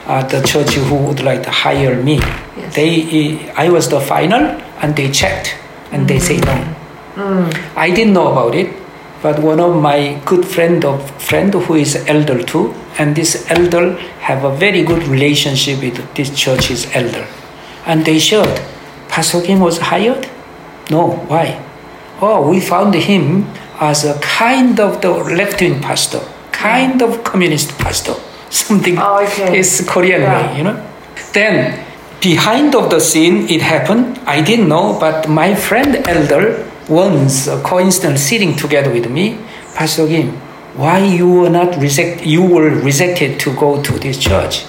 uh, the church who would like to hire me. Yes. They, I was the final, and they checked, and mm-hmm. they say no. Mm. I didn't know about it, but one of my good friend of friend who is elder too, and this elder have a very good relationship with this church's elder, and they shared Pastor Kim was hired? No. Why? Oh, we found him as a kind of the left-wing pastor, kind of communist pastor, something oh, okay. is Korean yeah. way, you know. Then behind of the scene, it happened. I didn't know, but my friend elder once, a coincidence, sitting together with me, Pastor Kim, why you were not reject, you were rejected to go to this church.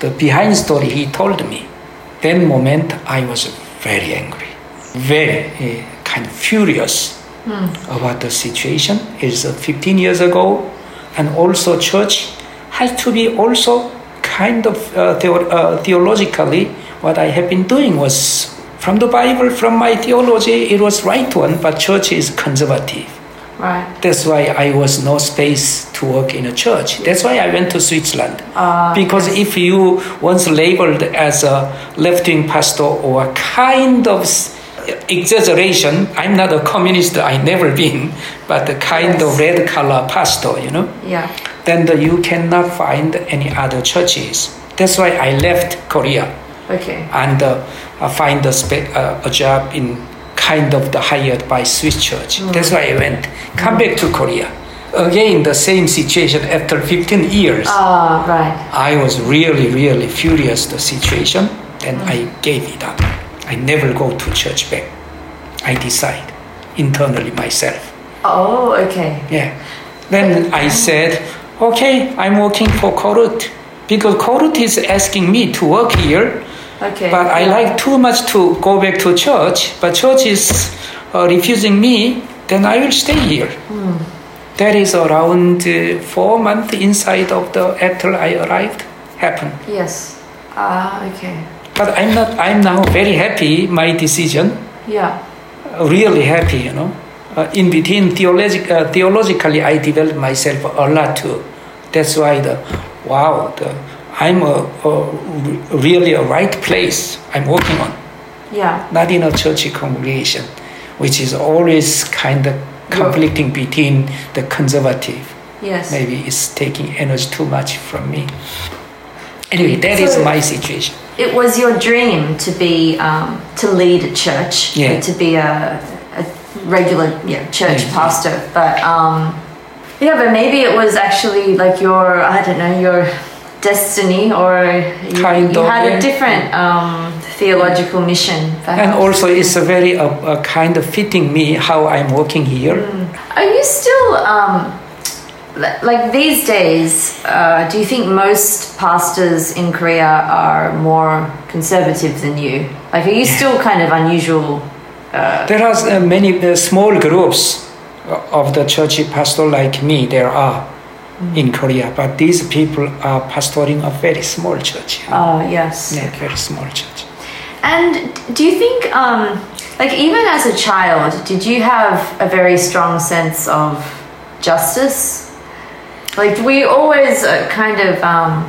The behind story he told me. Then moment I was very angry, very uh, kind of furious mm. about the situation. It's uh, 15 years ago, and also church has to be also kind of uh, theo- uh, theologically what I have been doing was from the Bible, from my theology, it was right one, but church is conservative. Right. That's why I was no space to work in a church. That's why I went to Switzerland. Uh, because yes. if you once labeled as a left-wing pastor or kind of exaggeration, I'm not a communist. I never been, but the kind yes. of red collar pastor, you know. Yeah. Then the, you cannot find any other churches. That's why I left Korea. Okay. And uh, I find a, spe- uh, a job in kind of the hired by Swiss church. Mm. That's why I went. Come back to Korea. Again, the same situation after 15 years. Ah, right. I was really, really furious the situation, and mm. I gave it up. I never go to church back. I decide internally myself. Oh, okay. Yeah. Then I said, okay, I'm working for KoRoot because KoRoot is asking me to work here Okay. But I like too much to go back to church, but church is uh, refusing me, then I will stay here. Mm. That is around uh, four months inside of the after I arrived happened. Yes. Ah, uh, okay. But I'm not. I'm now very happy. My decision. Yeah. Really happy, you know. Uh, in between theologic, uh, theologically, I developed myself a lot too. That's why the wow the I'm a, a, really a right place I'm working on. Yeah. not in a church congregation, which is always kind of conflicting between the conservative. Yes. Maybe it's taking energy too much from me. Anyway, that is So- my situation. It was your dream to be um, to lead a church, Yeah. to be a regular yeah, church Yeah. pastor. But um, yeah, but maybe it was actually like your I don't know your destiny, or you, you had a different um, theological mission. Perhaps. And also, it's a very uh, uh, kind of fitting me how I'm working here. Are you still um, like these days? Uh, do you think most pastors in Korea are more conservative than you? Like, are you still kind of unusual? There are uh, many uh, small groups of the church pastor like me. There are in Korea, but these people are pastoring a very small church. Oh, yes. Yeah, very small church. And do you think, um, like, even as a child, did you have a very strong sense of justice? Like, we always uh, kind of, um,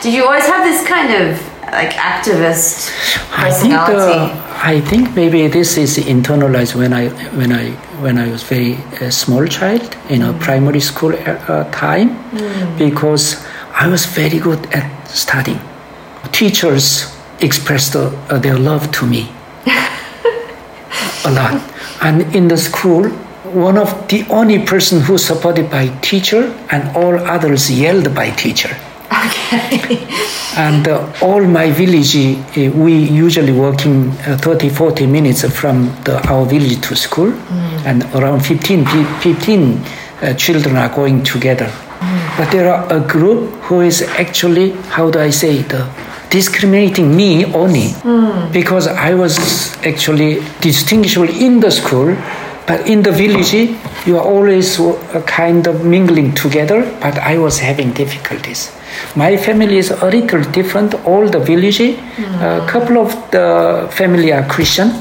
did you always have this kind of like activist I think personality? uh, I think maybe this is internalized when I when I when I was very uh, small child in a primary school uh, time because I was very good at studying. Teachers expressed uh, their love to me a lot, and in the school. One of the only person who supported by teacher and all others yelled by teacher. Okay. And uh, all my village, uh, we usually working uh, 30, 40 minutes from the, our village to school, and around 15, 15 uh, children are going together. But there are a group who is actually, how do I say, the discriminating me only because I was actually distinguishable in the school, but in the village you are always uh, kind of mingling together. But I was having difficulties. My family is a little different. All the village, a couple of the family are Christian,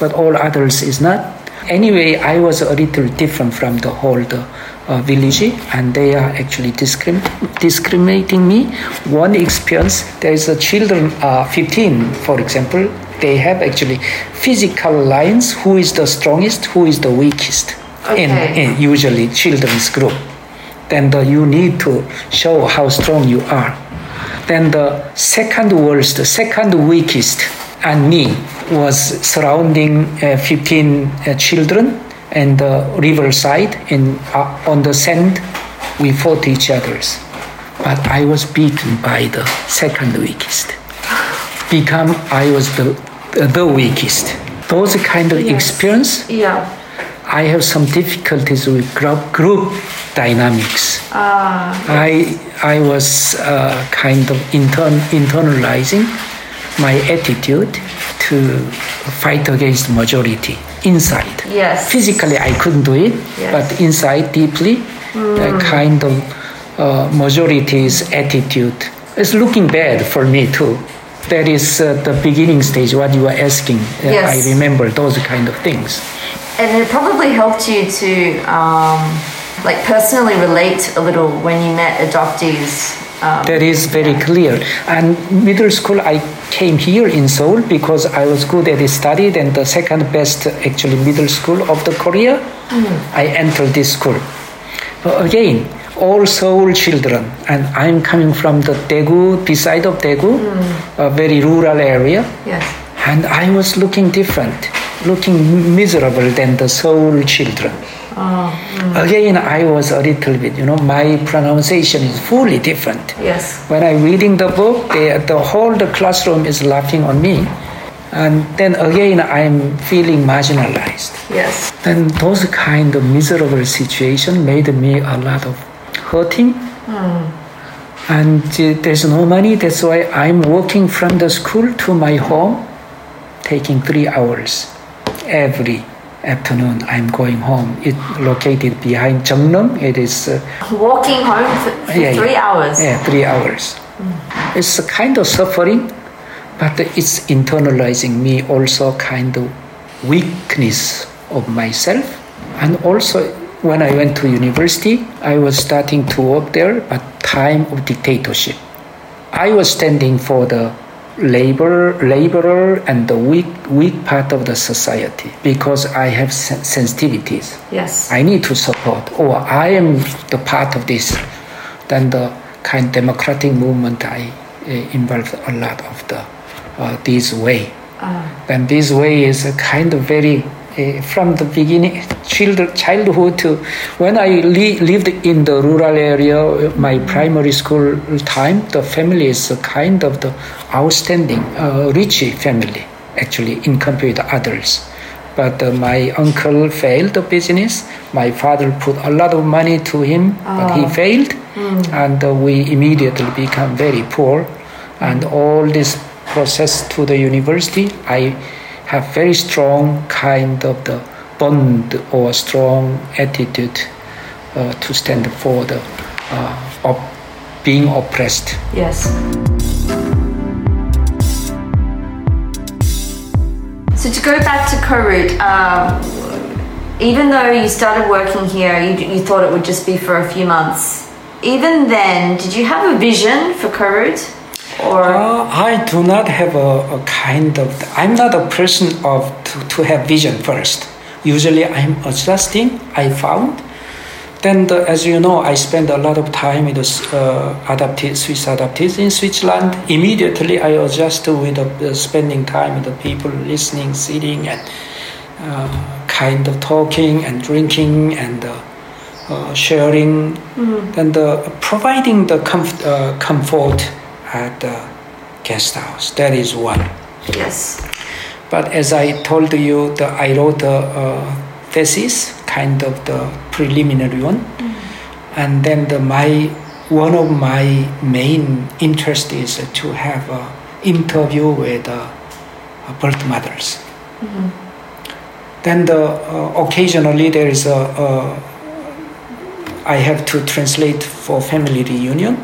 but all others is not. Anyway, I was a little different from the whole the, uh, village, and they are actually discrim- discriminating me. One experience, there is a children, uh, 15, for example, they have actually physical lines. Who is the strongest? Who is the weakest? In, Okay. in usually children's group. Then the, you need to show how strong you are. Then the second worst, the second weakest, and me was surrounding uh, 15 uh, children and the riverside in uh, on the sand. We fought each others, but I was beaten by the second weakest. Become I was the the weakest. Those kind of experience yeah. I have some difficulties with group, group dynamics. I, I was uh, kind of intern, internalizing my attitude to fight against majority inside. Yes. Physically, I couldn't do it, Yes. but inside deeply, a kind of uh, majority's attitude is looking bad for me too. That is uh, the beginning stage, what you were asking. Uh, Yes. I remember those kind of things. And it probably helped you to um, like personally relate a little when you met adoptees. Um, That is very clear. And middle school, I came here in Seoul because I was good at study. and the second best, actually, middle school of the Korea. I entered this school. But again, all Seoul children, and I'm coming from the Daegu, beside of Daegu, a very rural area. yes. And I was looking different, looking miserable than the Seoul children. Again, I was a little bit, you know, my pronunciation is fully different. Yes. When I'm reading the book, they, the whole the classroom is laughing on me. And then again, I'm feeling marginalized. Yes. Then those kind of miserable situation made me a lot of hurting. And uh, there's no money. That's why I'm walking from the school to my home, taking three hours every afternoon. I'm going home. It located behind Jeonnam. It is. Uh, Walking home for, for Yeah, three hours. yeah, three hours. It's a kind of suffering, but it's internalizing me also kind of weakness of myself. And also when I went to university, I was starting to work there, but time of dictatorship. I was standing for the labor laborer and the weak weak part of the society because I have sen- sensitivities. Yes. I need to support, or I am the part of this. Then the kind democratic movement I uh, involved a lot of the uh, this way. Then this way is a kind of very uh, from the beginning, child, childhood to when I li- lived in the rural area, my primary school time, the family is a kind of the outstanding, uh, rich family actually in compared to others. But uh, my uncle failed the business. My father put a lot of money to him, but he failed, and uh, we immediately become very poor. And all this process to the university, I have very strong kind of the bond or strong attitude uh, to stand for the uh, of being oppressed. Yes. So to go back to KoRoot, um, even though you started working here, you, you thought it would just be for a few months. Even then, did you have a vision for KoRoot? Or Uh, I do not have a, a kind of. I'm not a person of to, to have vision first. Usually, I'm adjusting. I found. Then, the, as you know, I spend a lot of time with the uh, adapted, Swiss adaptees in Switzerland. Immediately, I adjust with the, uh, spending time with the people, listening, sitting, and uh, kind of talking and drinking and uh, uh, sharing, and uh, providing the comf- uh, comfort at the guest house. That is one. yes, But as I told you, the, I wrote a, uh thesis, kind of the preliminary one, and then the, my one of my main interest is to have an interview with uh, birth mothers. Then the uh, occasionally there is a, a I have to translate for family reunion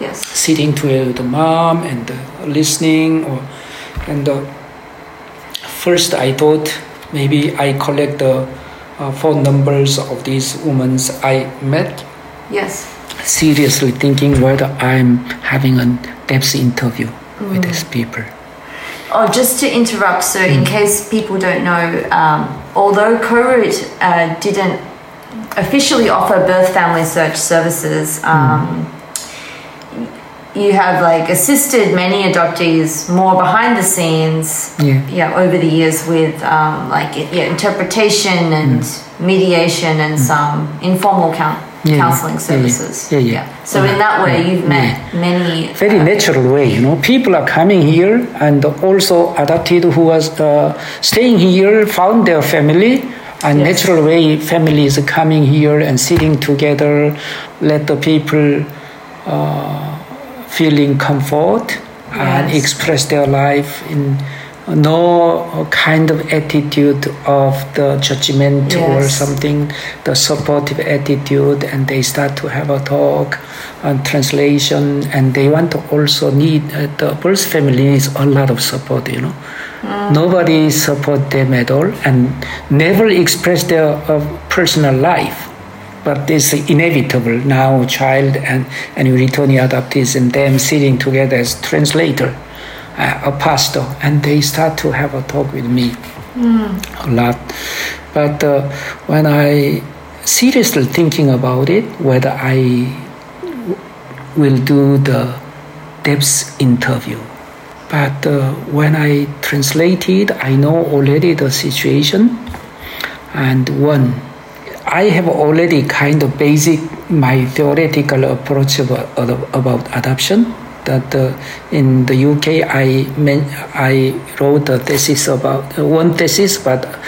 yes, sitting to the mom and uh, listening or and uh, first i thought maybe i collect the uh, phone numbers of these women i met. Yes, seriously thinking whether i'm having a depth interview with these people Oh, just to interrupt, so in case people don't know, um, although KoRoot uh, didn't officially offer birth family search services, um, you have like assisted many adoptees more behind the scenes. Yeah. over the years with um, like yeah, interpretation and mediation and some informal coun- Yeah, yeah. counseling Yeah, yeah. services. Yeah, yeah. So in that way, Yeah, you've met many very uh, natural way you know people are coming here and also adopted who was uh, staying here found their family and Yes. natural way families coming here and sitting together let the people uh, feeling comfort and express their life in no kind of attitude of the judgment or something the supportive attitude and they start to have a talk and translation and they want to also need uh, the birth family needs a lot of support you know. Nobody support them at all and never express their uh, personal life but it's inevitable now child and and returning adoptees and them sitting together as translator uh, a pastor and they start to have a talk with me a lot. But uh, when i seriously thinking about it whether I will do the depth interview. But uh, when i translated i know already the situation. And one i have already kind of basic my theoretical approach about, about adoption that uh, in the uk i i wrote a thesis about uh, one thesis but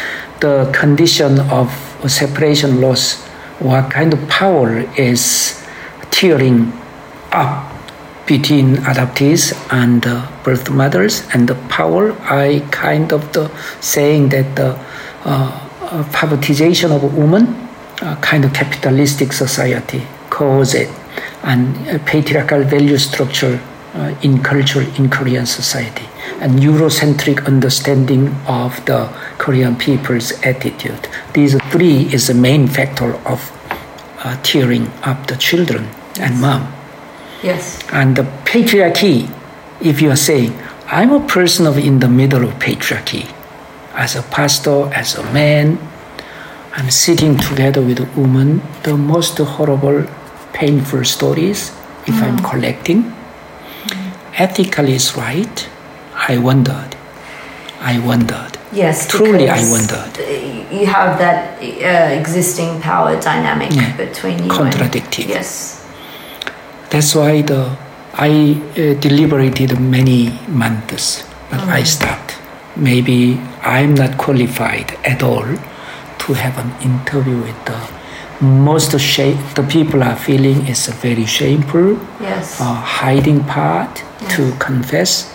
the condition of separation loss what kind of power is tearing up between adoptees and uh, birth mothers and the power i kind of the saying that the uh, uh, privatization of women uh, kind of capitalistic society cause it and patriarchal value structure uh, in culture in korean society. And eurocentric understanding of the korean people's attitude. These three is the main factor of uh, tearing up the children and mom. Yes, and the patriarchy, if you are saying, I'm a person of in the middle of patriarchy. As a pastor, as a man, I'm sitting together with a woman, the most horrible, painful stories, if mm. I'm collecting. Mm. Ethically is right. I wondered. I wondered. Yes, truly, I wondered. You have that uh, existing power dynamic yeah. between you. Contradicting. And, yes. That's why the I uh, deliberated many months, but mm. I stopped. Maybe I'm not qualified at all to have an interview with the most shame. The people are feeling is a very shameful. Yes. Uh, hiding part yes. to confess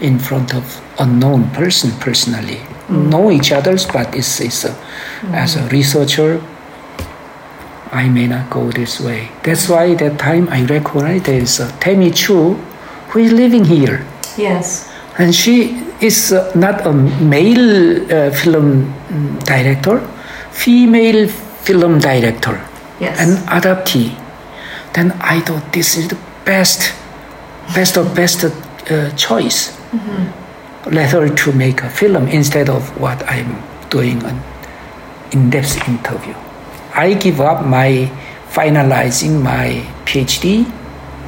in front of unknown person personally. Mm. Know each others but it's, it's a, mm. as a researcher, I may not go this way. That's why that time I recognize there is a Tammy Chu who is living here. Yes. And she is uh, not a male uh, film director, female film director, yes. and adoptee. Then I thought this is the best, best of best uh, choice. Mm-hmm. Let her to make a film instead of what I'm doing an in-depth interview. I give up my finalizing my PhD.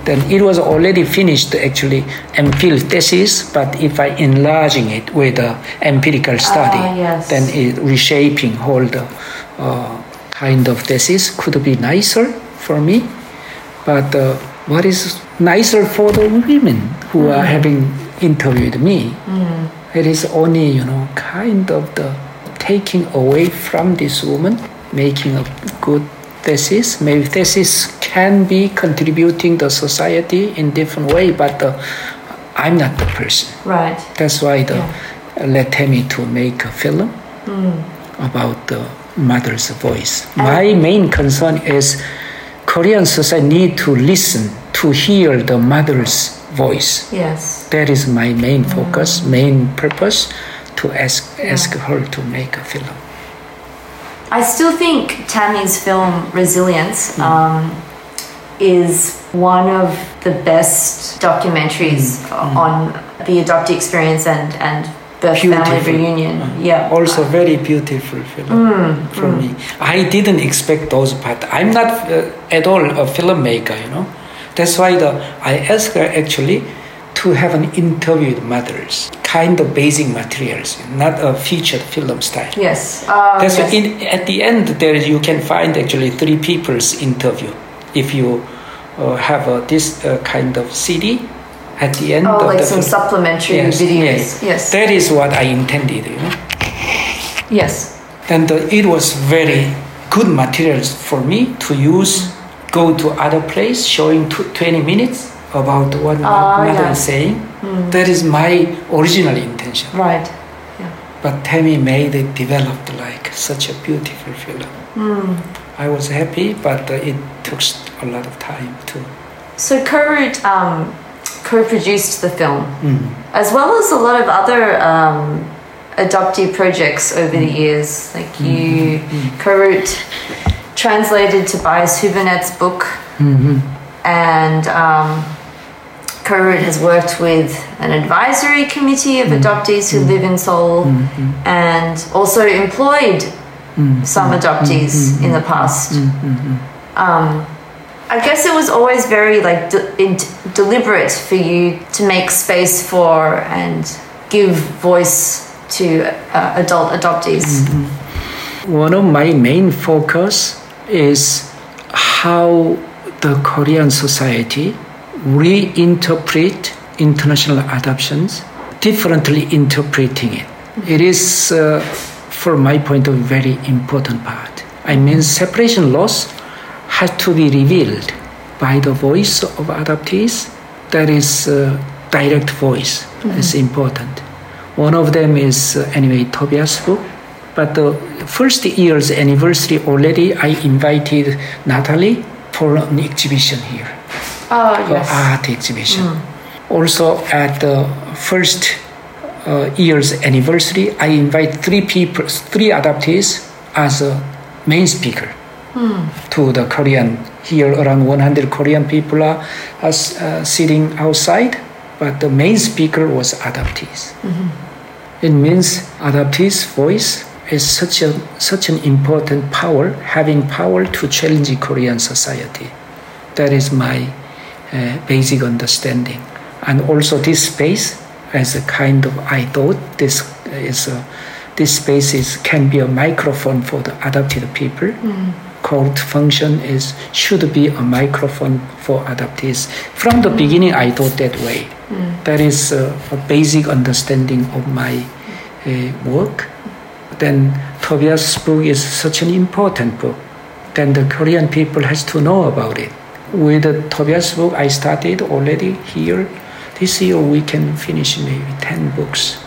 Then it was already finished actually MPhil thesis, but if I enlarging it with a empirical study, uh, yes. then it reshaping whole the uh, kind of thesis could be nicer for me. But uh, what is nicer for the women who mm. are having interviewed me? Mm. It is only you know kind of the taking away from this woman making a good thesis. Maybe thesis can be contributing the society in different way, but uh, I'm not the person. Right. That's why the yeah. let me to make a film mm. about the mother's voice. And My main concern is Korean society need to listen to hear the mother's voice. Yes. That is my main focus, mm. main purpose to ask yeah. ask her to make a film. I still think Tammy's film Resilience mm. um, is one of the best documentaries mm. on the adoptee experience and, and birth beautiful. family reunion. Mm. Yeah. Also, very beautiful film mm, for mm. me. I didn't expect those but I'm not uh, at all a filmmaker, you know. That's why the I asked her actually to have an interview with mothers, kind of basic materials, not a featured film style. Yes. Uh, That's yes. In, at the end there you can find actually three people's interview if you uh, have a, this uh, kind of CD at the end. Oh, like some film. supplementary yes, videos. Yes. yes. That is what I intended, you know. Yes. And it was very good materials for me to use. Go to other place, showing 20 minutes about what uh, mother yeah. is saying. Mm. That is my original intention. Right. Yeah. But Tammy made it developed like such a beautiful film. Mm. I was happy, but it took a lot of time too. So KoRoot um, co-produced the film, mm. as well as a lot of other um, adoptee projects over the hmm. years. Like hmm. you, mm-hmm. KoRoot translated Tobias Hübinette's book. Mm-hmm. And um, KoRoot has worked with an advisory committee of mm. adoptees who mm. live in Seoul mm-hmm. and also employed mm. some adoptees in the past. Um, I guess it was always very like de- deliberate for you to make space for and give voice to uh, adult adoptees. One of my main focus is how the Korean society reinterpret international adoptions, differently interpreting it. It is, uh, from my point of view, very important part. I mean, separation laws has to be revealed by the voice of adoptees. That is uh, direct voice. Mm-hmm. is important. One of them is uh, anyway Tobias' book. But the first year's anniversary already, I invited Natalie for an exhibition here oh, yes. art exhibition. Mm. Also, at the first uh, year's anniversary, I invite three people, three adoptees as a main speaker mm. to the Korean. Here, around 100 Korean people are, are uh, sitting outside but the main speaker was adoptees. It means adoptees' voice is such a such an important power, having power to challenge Korean society. That is my uh, basic understanding, and also this space as a kind of I thought this is a, this space is can be a microphone for the adopted people. Called function is should be a microphone for adoptees. From the beginning, I thought that way. That is uh, a basic understanding of my uh, work. Then Tobias' book is such an important book. Then the Korean people has to know about it. With the Tobias' book, I started already here. This year we can finish maybe ten books.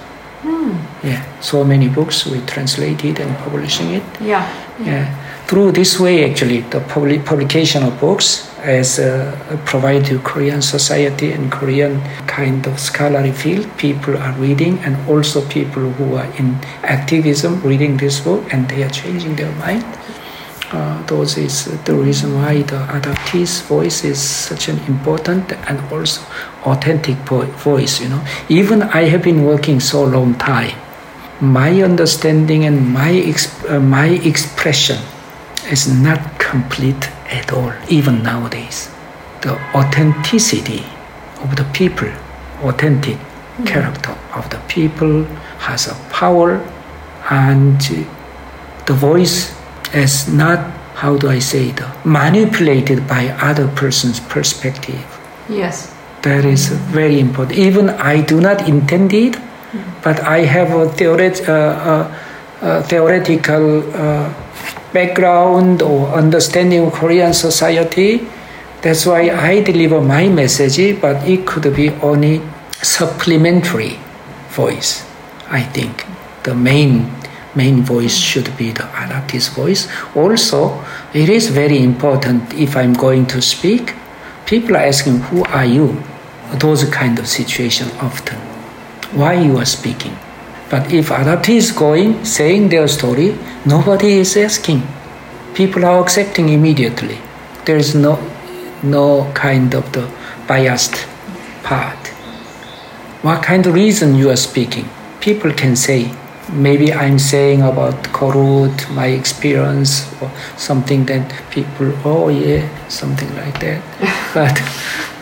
Yeah, so many books we translated and publishing it. Yeah. Yeah. Through this way, actually, the public publication of books as uh, provide to Korean society and Korean kind of scholarly field, people are reading, and also people who are in activism reading this book, and they are changing their mind. Uh, those is the reason why the adoptee's voice is such an important and also authentic voice. You know, even I have been working so long time my understanding and my ex- uh, my expression is not complete at all even nowadays the authenticity of the people authentic character of the people has a power and the voice is not how do i say it manipulated by other person's perspective Yes. that is very important. Even I do not intend it, but I have a, theoret- uh, uh, uh, theoretical uh, background or understanding of Korean society. That's why I deliver my message, but it could be only supplementary voice. I think the main main voice should be the adoptee's voice. Also, it is very important if I'm going to speak. People are asking, "Who are you?" Those kind of situation often. Why you are speaking? But if adoptee is going, saying their story, nobody is asking. People are accepting immediately. There is no no kind of the biased part. What kind of reason you are speaking? People can say, maybe I'm saying about KoRoot, my experience, or something that people, oh yeah, something like that. but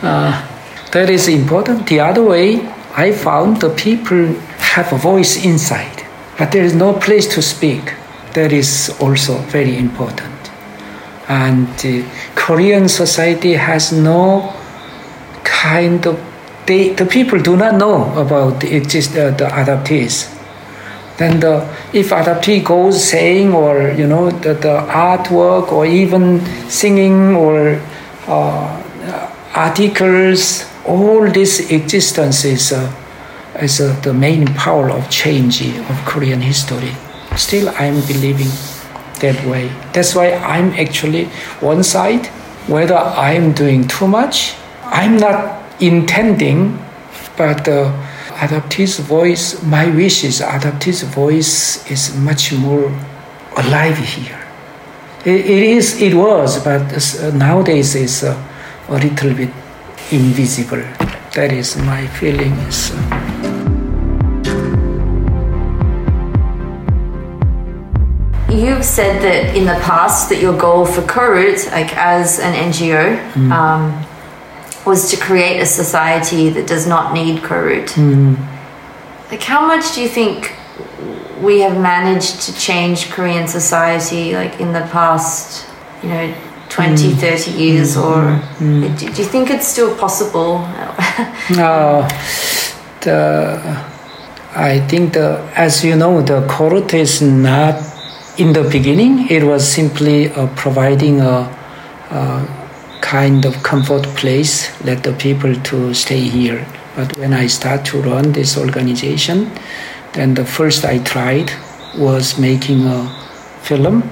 uh, that is important. The other way, I found the people have a voice inside, but there is no place to speak. That is also very important. And uh, Korean society has no kind of they, the people do not know about the exist uh, the adoptees. Then the if adoptee goes saying or you know the, the artwork or even singing or uh, articles, all this existence is uh, is uh, the main power of change of Korean history. Still, I'm believing that way. That's why I'm actually one side. Whether I'm doing too much, I'm not intending, but uh, adoptee's voice, my wish is adoptee's voice is much more alive here. It, it is, it was, but uh, nowadays it's uh, a little bit invisible. That is my feeling. Is, You've said that in the past that your goal for KoRoot, like as an NGO, um, was to create a society that does not need KoRoot. Mm-hmm. Like, how much do you think we have managed to change Korean society, like in the past, you know, 20, mm-hmm. 30 years, or mm-hmm. do, do you think it's still possible? Now, the I think the as you know the KoRoot is not in the beginning. It was simply uh, providing a, a kind of comfort place, let the people to stay here. But when I start to run this organization, then the first I tried was making a film.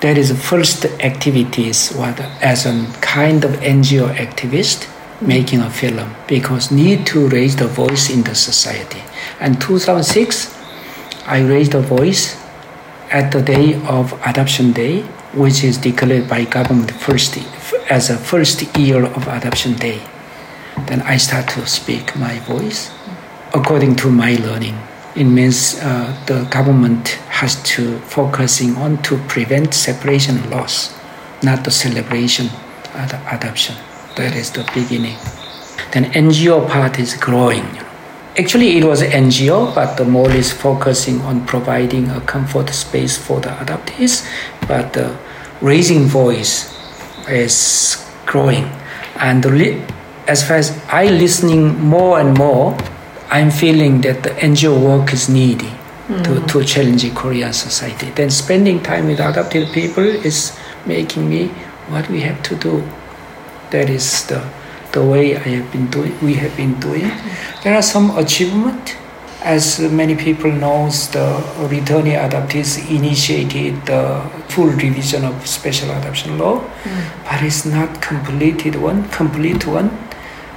That is the first activities what as a kind of NGO activist making a film because need to raise the voice in the society. And 2006, I raised a voice at the day of adoption day, which is declared by government first as a first year of adoption day. then I start to speak my voice according to my learning. It means uh, the government has to focusing on to prevent separation loss, not the celebration ad- adoption. That is the beginning. Then NGO part is growing. Actually, it was NGO, but the mall is focusing on providing a comfort space for the adoptees, but the raising voice is growing. And as far as I listening more and more, I'm feeling that the NGO work is needy to, hmm. to challenge Korean society. Then spending time with adopted people is making me what we have to do. That is the the way I have been doing. We have been doing. There are some achievement. As many people knows, the returning adoptees initiated the full revision of special adoption law, mm. but it's not completed one, complete one.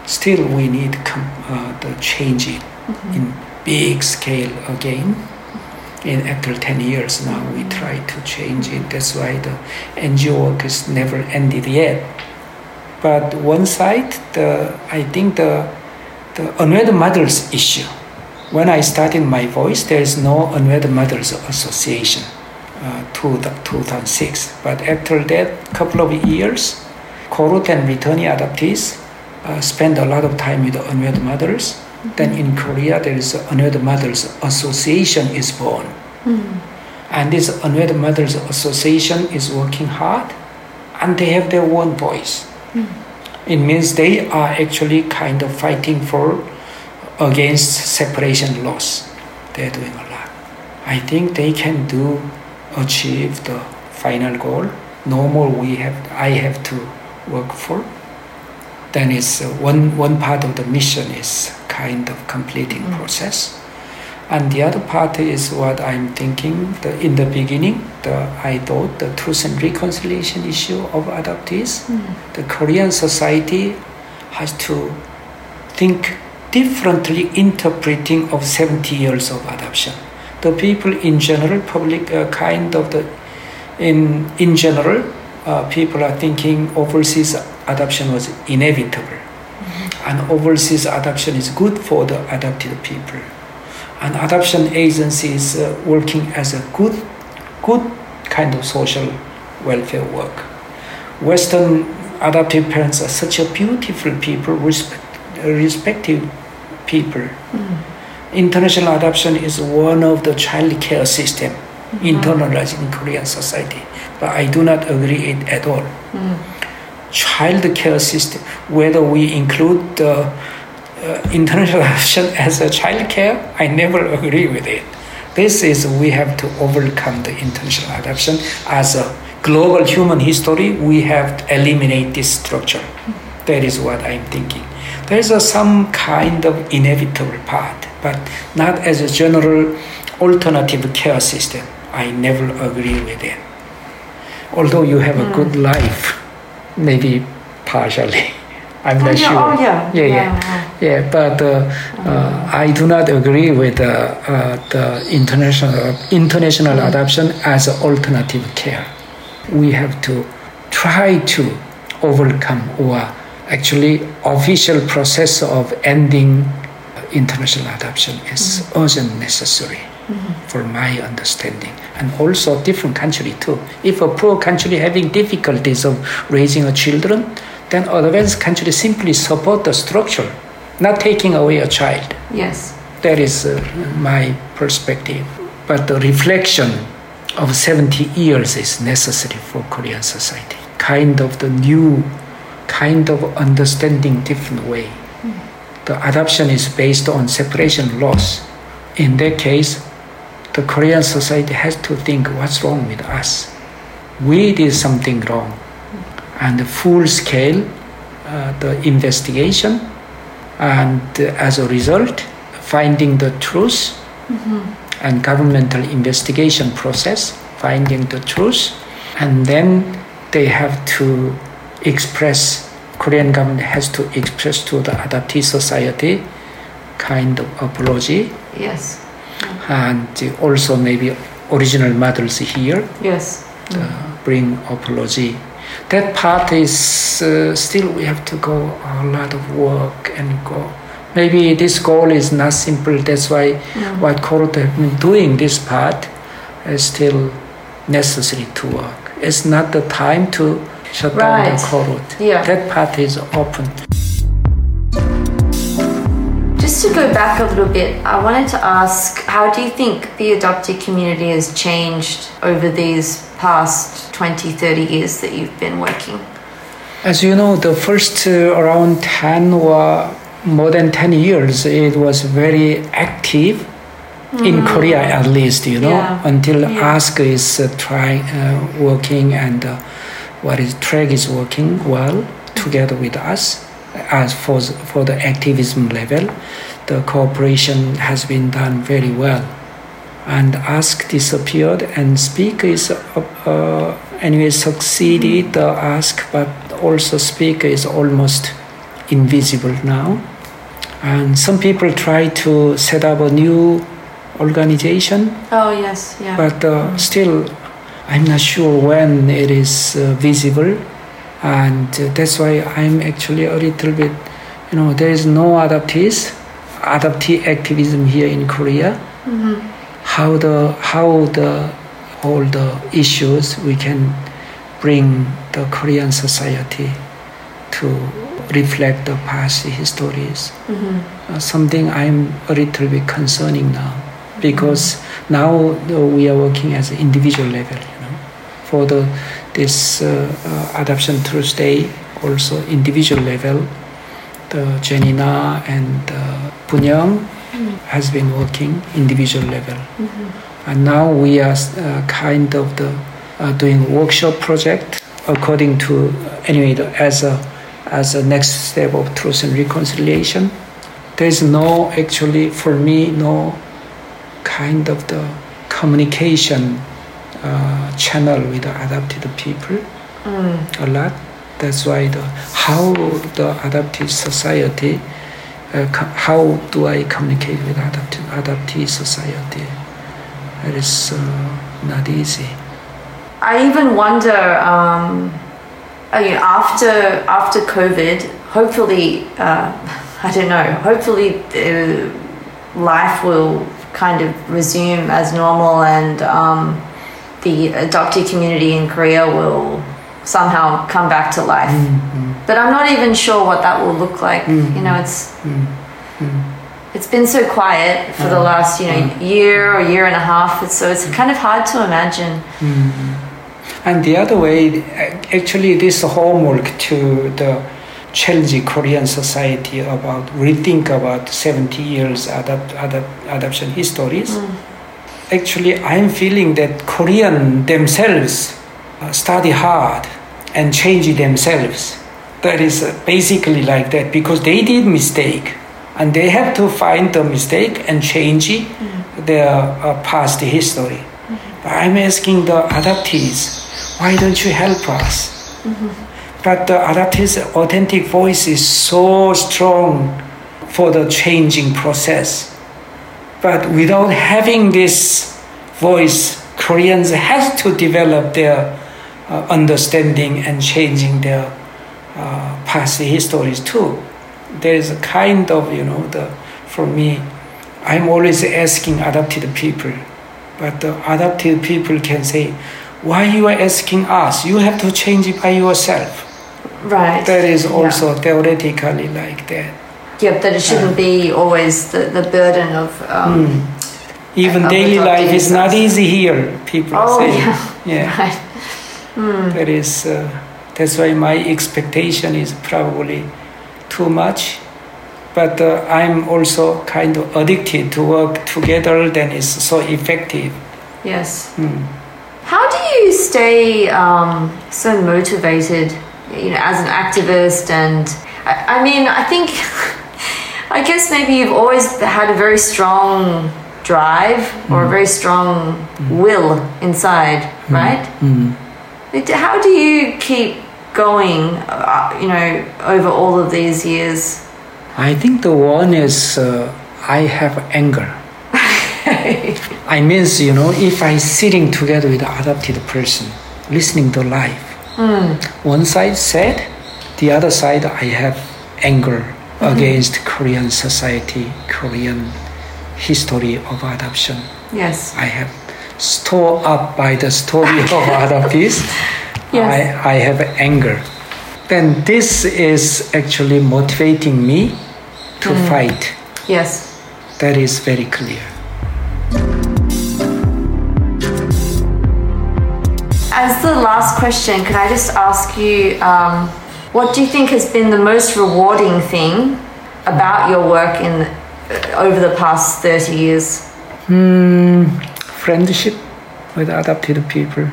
Still, we need com- uh, the change it mm-hmm. in big scale again. In after 10 years now, we mm. try to change it. That's why the NGO work is never ended yet. But one side, the I think the the unwed mothers issue. When I started my voice, there is no unwed mothers association uh, to the 2006. But after that, couple of years, KoRoot and returning adoptees uh, spend a lot of time with unwed mothers. Then in Korea, there is unwed mothers association is born, and this unwed mothers association is working hard, and they have their own voice. It means they are actually kind of fighting for against separation loss. They're doing a lot. I think they can do achieve the final goal. No more we have I have to work for. Then it's uh, one one part of the mission is kind of completing process. And the other part is what I'm thinking. The, in the beginning, the, I thought the truth and reconciliation issue of adoptees, the Korean society has to think differently interpreting of 70 years of adoption. The people in general, public uh, kind of the, in, in general, uh, people are thinking overseas adoption was inevitable. And overseas adoption is good for the adopted people and adoption agency is uh, working as a good, good kind of social welfare work. Western adoptive parents are such a beautiful people, respect, respective people. International adoption is one of the child care system mm-hmm. internalized in Korean society, but I do not agree it at all. Mm-hmm. Child care system, whether we include the uh, international adoption as a child care, I never agree with it. This is we have to overcome the international adoption as a global human history. We have to eliminate this structure. Mm-hmm. That is what I'm thinking. There is a, some kind of inevitable part, but not as a general alternative care system. I never agree with it. Although you have a good life, maybe partially. I'm not yeah, sure. oh, yeah. yeah, yeah, Yeah, yeah. But uh, uh, I do not agree with uh, uh, the international international adoption as alternative care. We have to try to overcome or actually official process of ending international adoption is urgent necessary for my understanding. And also different country too. If a poor country having difficulties of raising a children then advanced country simply support the structure not taking away a child. Yes. that is uh, my perspective. But the reflection of 70 years is necessary for korean society. Kind of the new kind of understanding different way the adoption is based on separation loss. In that case, the Korean society has to think what's wrong with us. We did something wrong. And full scale, uh, the investigation, and uh, as a result, finding the truth, and governmental investigation process, finding the truth, and then they have to express Korean government has to express to the adoptee society kind of apology Yes. and also maybe original mothers here Yes. uh, bring apology that part is uh, still we have to go a lot of work and go. Maybe this goal is not simple. That's why Mm. what KoRoot have been doing this part is still necessary to work. It's not the time to shut down Right. the KoRoot. Yeah. That part is open. Just to go back a little bit, I wanted to ask how do you think the adoptee community has changed over these past 20, 30 years that you've been working? As you know, the first uh, around 10 or more than 10 years, it was very active in Korea at least, you know, Yeah. until Yeah. Ask is uh, try, uh, working and uh, what is TRACK is working well together with us. As for, for the activism level, the cooperation has been done very well. And Ask disappeared, and Speak is uh, uh, anyway succeeded the Ask, but also Speak is almost invisible now. And some people try to set up a new organization, Oh, yes, yeah. but uh, still, I'm not sure when it is uh, visible, and uh, that's why I'm actually a little bit, you know, there is no adoptees, adoptee activism here in Korea. How the how the all the issues we can bring the Korean society to reflect the past histories. Uh, something I'm a little bit concerning now because now uh, we are working as an individual level, for the this uh, uh, adoption through stay also individual level. The Janina and uh, Bunyang has been working individual level, and now we are uh, kind of the uh, doing workshop project according to anyway the, as a as a next step of truth and reconciliation. There is no actually for me no kind of the communication uh, channel with the adopted people a lot. That's why the how the adopted society uh, how do I communicate with adoptee society? It is uh, not easy. I even wonder, um, I mean, after after COVID, hopefully, uh, I don't know. Hopefully, uh, life will kind of resume as normal, and um, the adoptee community in Korea will somehow come back to life. Mm-hmm. But I'm not even sure what that will look like. You mm-hmm. know, it's mm-hmm. it's been so quiet for the uh-huh. last you know uh-huh. year or year and a half. It's, so it's kind of hard to imagine. And the other way, actually, this homework to the challenge Korean society about rethink about 70 years adapt, adapt, adoption histories. Mm. Actually, I'm feeling that Korean themselves uh, study hard and change themselves. That is uh, basically like that because they did mistake and they have to find the mistake and change their uh, past history. But I'm asking the adoptees, why don't you help us? But the adoptees' authentic voice is so strong for the changing process. But without having this voice, Koreans have to develop their uh, understanding and changing their uh, past histories too. There is a kind of, you know, the, for me, I'm always asking adopted people, but the adopted people can say, why you are asking us? You have to change it by yourself. Right. That is Yeah. also theoretically like that. Yeah, that it shouldn't be always the, the burden of. Um, Even Of daily life is not easy here. People Oh, say, yeah. yeah. Right. That is. Uh, that's why my expectation is probably too much. But uh, I'm also kind of addicted to work together. Then it's so effective. Yes. Hmm. How do you stay um, so motivated, you know, as an activist? And I, I mean, I think, I guess maybe you've always had a very strong drive or a very strong will inside, right? Like, How do you keep going, uh, you know, over all of these years? I think the one is uh, I have anger. I means you know if I sitting together with adopted person, listening to life, One side sad, the other side I have anger against Korean society, Korean history of adoption. Yes. I have stored up by the story of other piece. Yes. I, I have anger. Then this is actually motivating me to fight. Yes. That is very clear. As the last question, can I just ask you, um, what do you think has been the most rewarding thing about your work in uh, over the past thirty years? Friendship with adopted people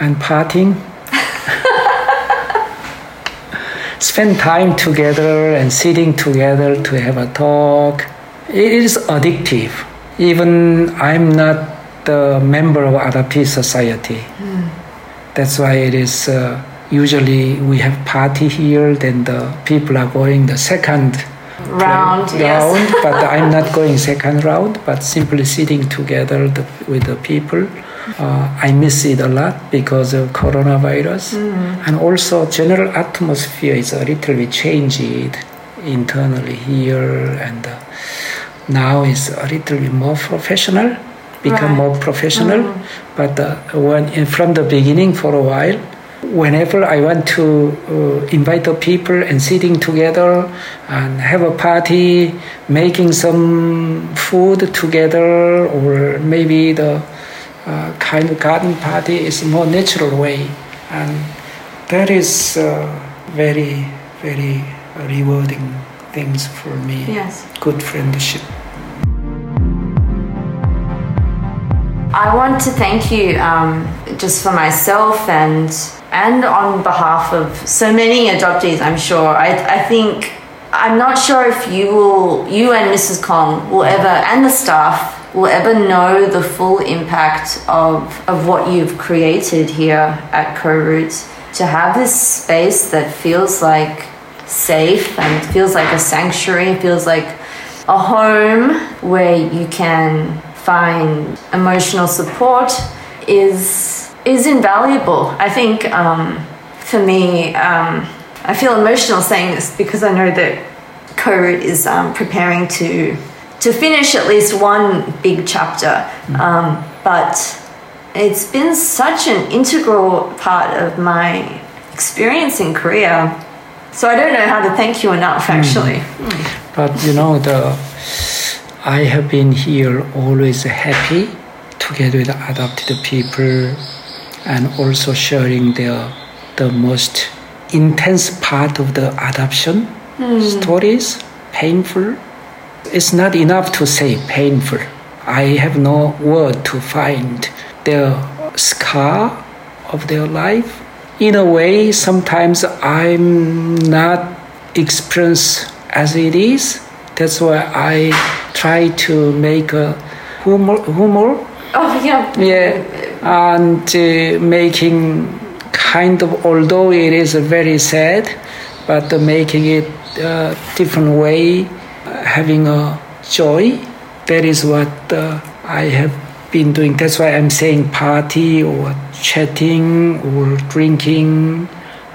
and partying. Spend time together and sitting together to have a talk. It is addictive. Even I'm not the member of adoptee society. That's why it is uh, usually we have party here, then the people are going the second Round, play- yes. but I'm not going second round, but simply sitting together the, with the people. Uh, I miss it a lot because of coronavirus, and also general atmosphere is a little bit changed internally here, and uh, now is a little bit more professional, become Right. more professional. But uh, when from the beginning, for a while, whenever I want to uh, invite the people and sitting together and have a party, making some food together, or maybe the uh, kind of garden party is more natural way, and that is uh, very very rewarding things for me. Yes. Good friendship. I want to thank you um, just for myself and and on behalf of so many adoptees. I'm sure. I, I think I'm not sure if you will, you and Mrs. Kong will ever, and the staff will ever know the full impact of of what you've created here at KoRoot. To have this space that feels like safe and feels like a sanctuary, feels like a home where you can find emotional support is is invaluable. I think um, for me, um, I feel emotional saying this because I know that KoRoot is um, preparing to to finish at least one big chapter, um, but it's been such an integral part of my experience in Korea. So I don't know how to thank you enough, actually. But you know, the I have been here always happy together with adopted people and also sharing the the most intense part of the adoption hmm. stories, painful. It's not enough to say painful. I have no word to find the scar of their life. In a way, sometimes I'm not experienced as it is. That's why I try to make a humor, humor Oh yeah. yeah, and uh, making kind of although it is very sad, but uh, making it a different way, uh, having a joy. That is what uh, I have been doing. That's why I'm saying party or chatting or drinking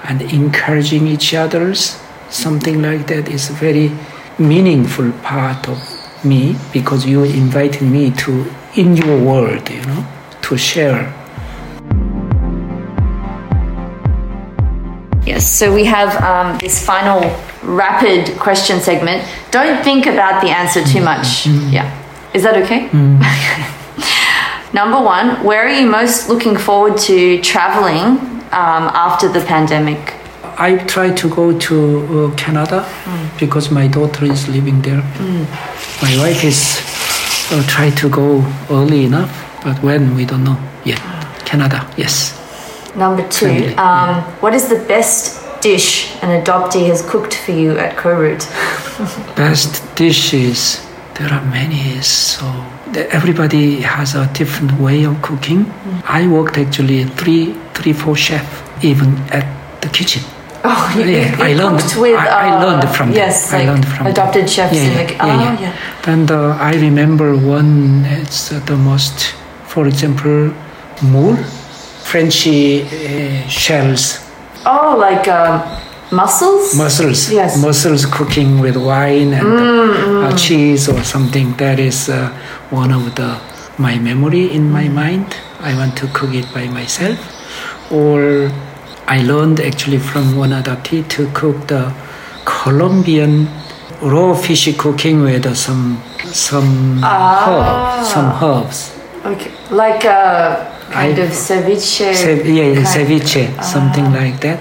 and encouraging each others. Something like that is a very meaningful part of me because you invited me to in your world, you know, to share. Yes, so we have um, this final rapid question segment. Don't think about the answer too much. Yeah. Is that okay? Number one, where are you most looking forward to traveling um, after the pandemic? I try to go to uh, Canada because my daughter is living there. My wife is uh, try to go early enough, but when we don't know yet. Canada, yes. Number two, um, what is the best dish an adoptee has cooked for you at KoRoot? Best dishes. There are many, so everybody has a different way of cooking. I worked actually three, three, four chef even at the kitchen. Oh, you, Yeah, you I learned. with, I, I uh, learned from them. yes, I learned from them. adopted chefs Yeah, yeah, yeah, oh, yeah. yeah. And uh, I remember one. It's uh, the most, for example, moule, Frenchy uh, shells. Oh, like um, mussels? mussels. Yes. mussels cooking with wine and uh, cheese or something. That is uh, one of the my memory in my mind. I want to cook it by myself. Or i learned actually from one adoptee to cook the colombian raw fish cooking with uh, some some herb, some herbs Okay. Like a kind I- of ceviche. Yeah, ceviche, something like that.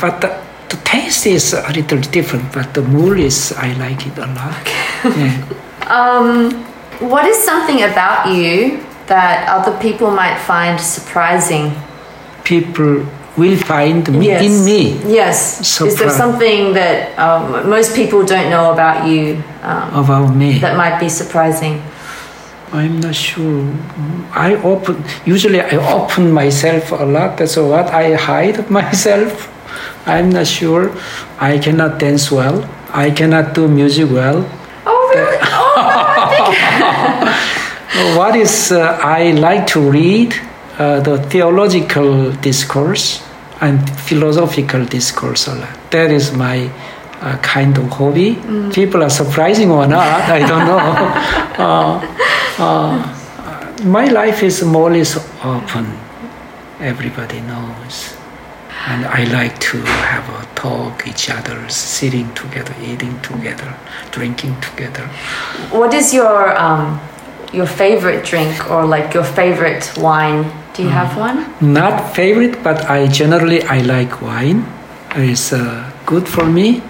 But the, the taste is a little different, but the mood is, I like it a lot. Yeah. Um, what is something about you that other people might find surprising? People will find me in me Yes. is there something that um, most people don't know about you um, about me. that might be surprising? I'm not sure. I open, usually I open myself a lot. So what I hide myself. I'm not sure. I cannot dance well. I cannot do music well. Oh, really? oh, What is uh, I like to read uh, the theological discourse and philosophical discourse a lot. That is my uh, kind of hobby. People are surprising or not, I don't know. uh, uh, my life is more or less open. Everybody knows. And I like to have a talk each other, sitting together, eating together, drinking together. what is your um, your favorite drink or like your favorite wine? Do you have one? Not favorite, but I generally I like wine. It's uh, good for me.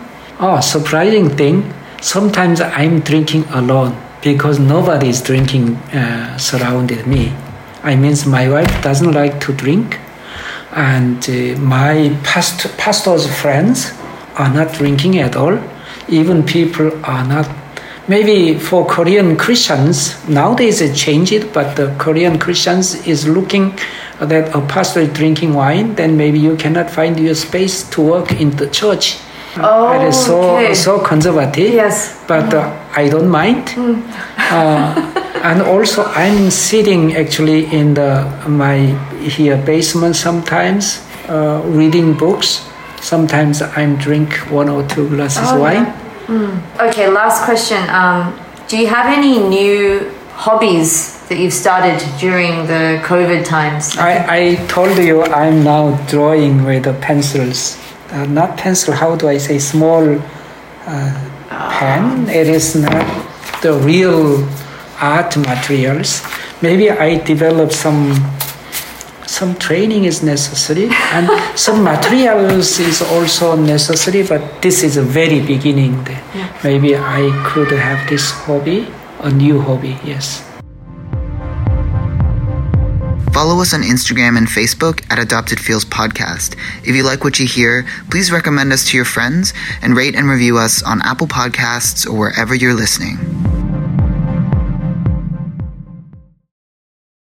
Oh, surprising thing. Sometimes I'm drinking alone because nobody is drinking uh, surrounded me. I mean, my wife doesn't like to drink, and uh, my past pastor's friends are not drinking at all. Even people are not. Maybe for Korean Christians nowadays it changed, but the Korean Christians is looking that a pastor is drinking wine, then maybe you cannot find your space to work in the church. Oh, it is so okay. so conservative. Yes. But uh, I don't mind. Uh, and also I'm sitting actually in the my here basement sometimes uh, reading books. Sometimes I'm drink one or two glasses Oh, wine. Okay, last question. Um, do you have any new hobbies that you've started during the COVID times? I, I told you I'm now drawing with the pencils. Uh, not pencil, how do I say, small uh, pen. It is not the real art materials. Maybe I develop some some training is necessary and some materials is also necessary but this is a very beginning there. maybe i could have this hobby a new hobby yes Follow us on Instagram and Facebook at Adopted Feels Podcast. If you like what you hear, please recommend us to your friends and rate and review us on Apple Podcasts or wherever you're listening.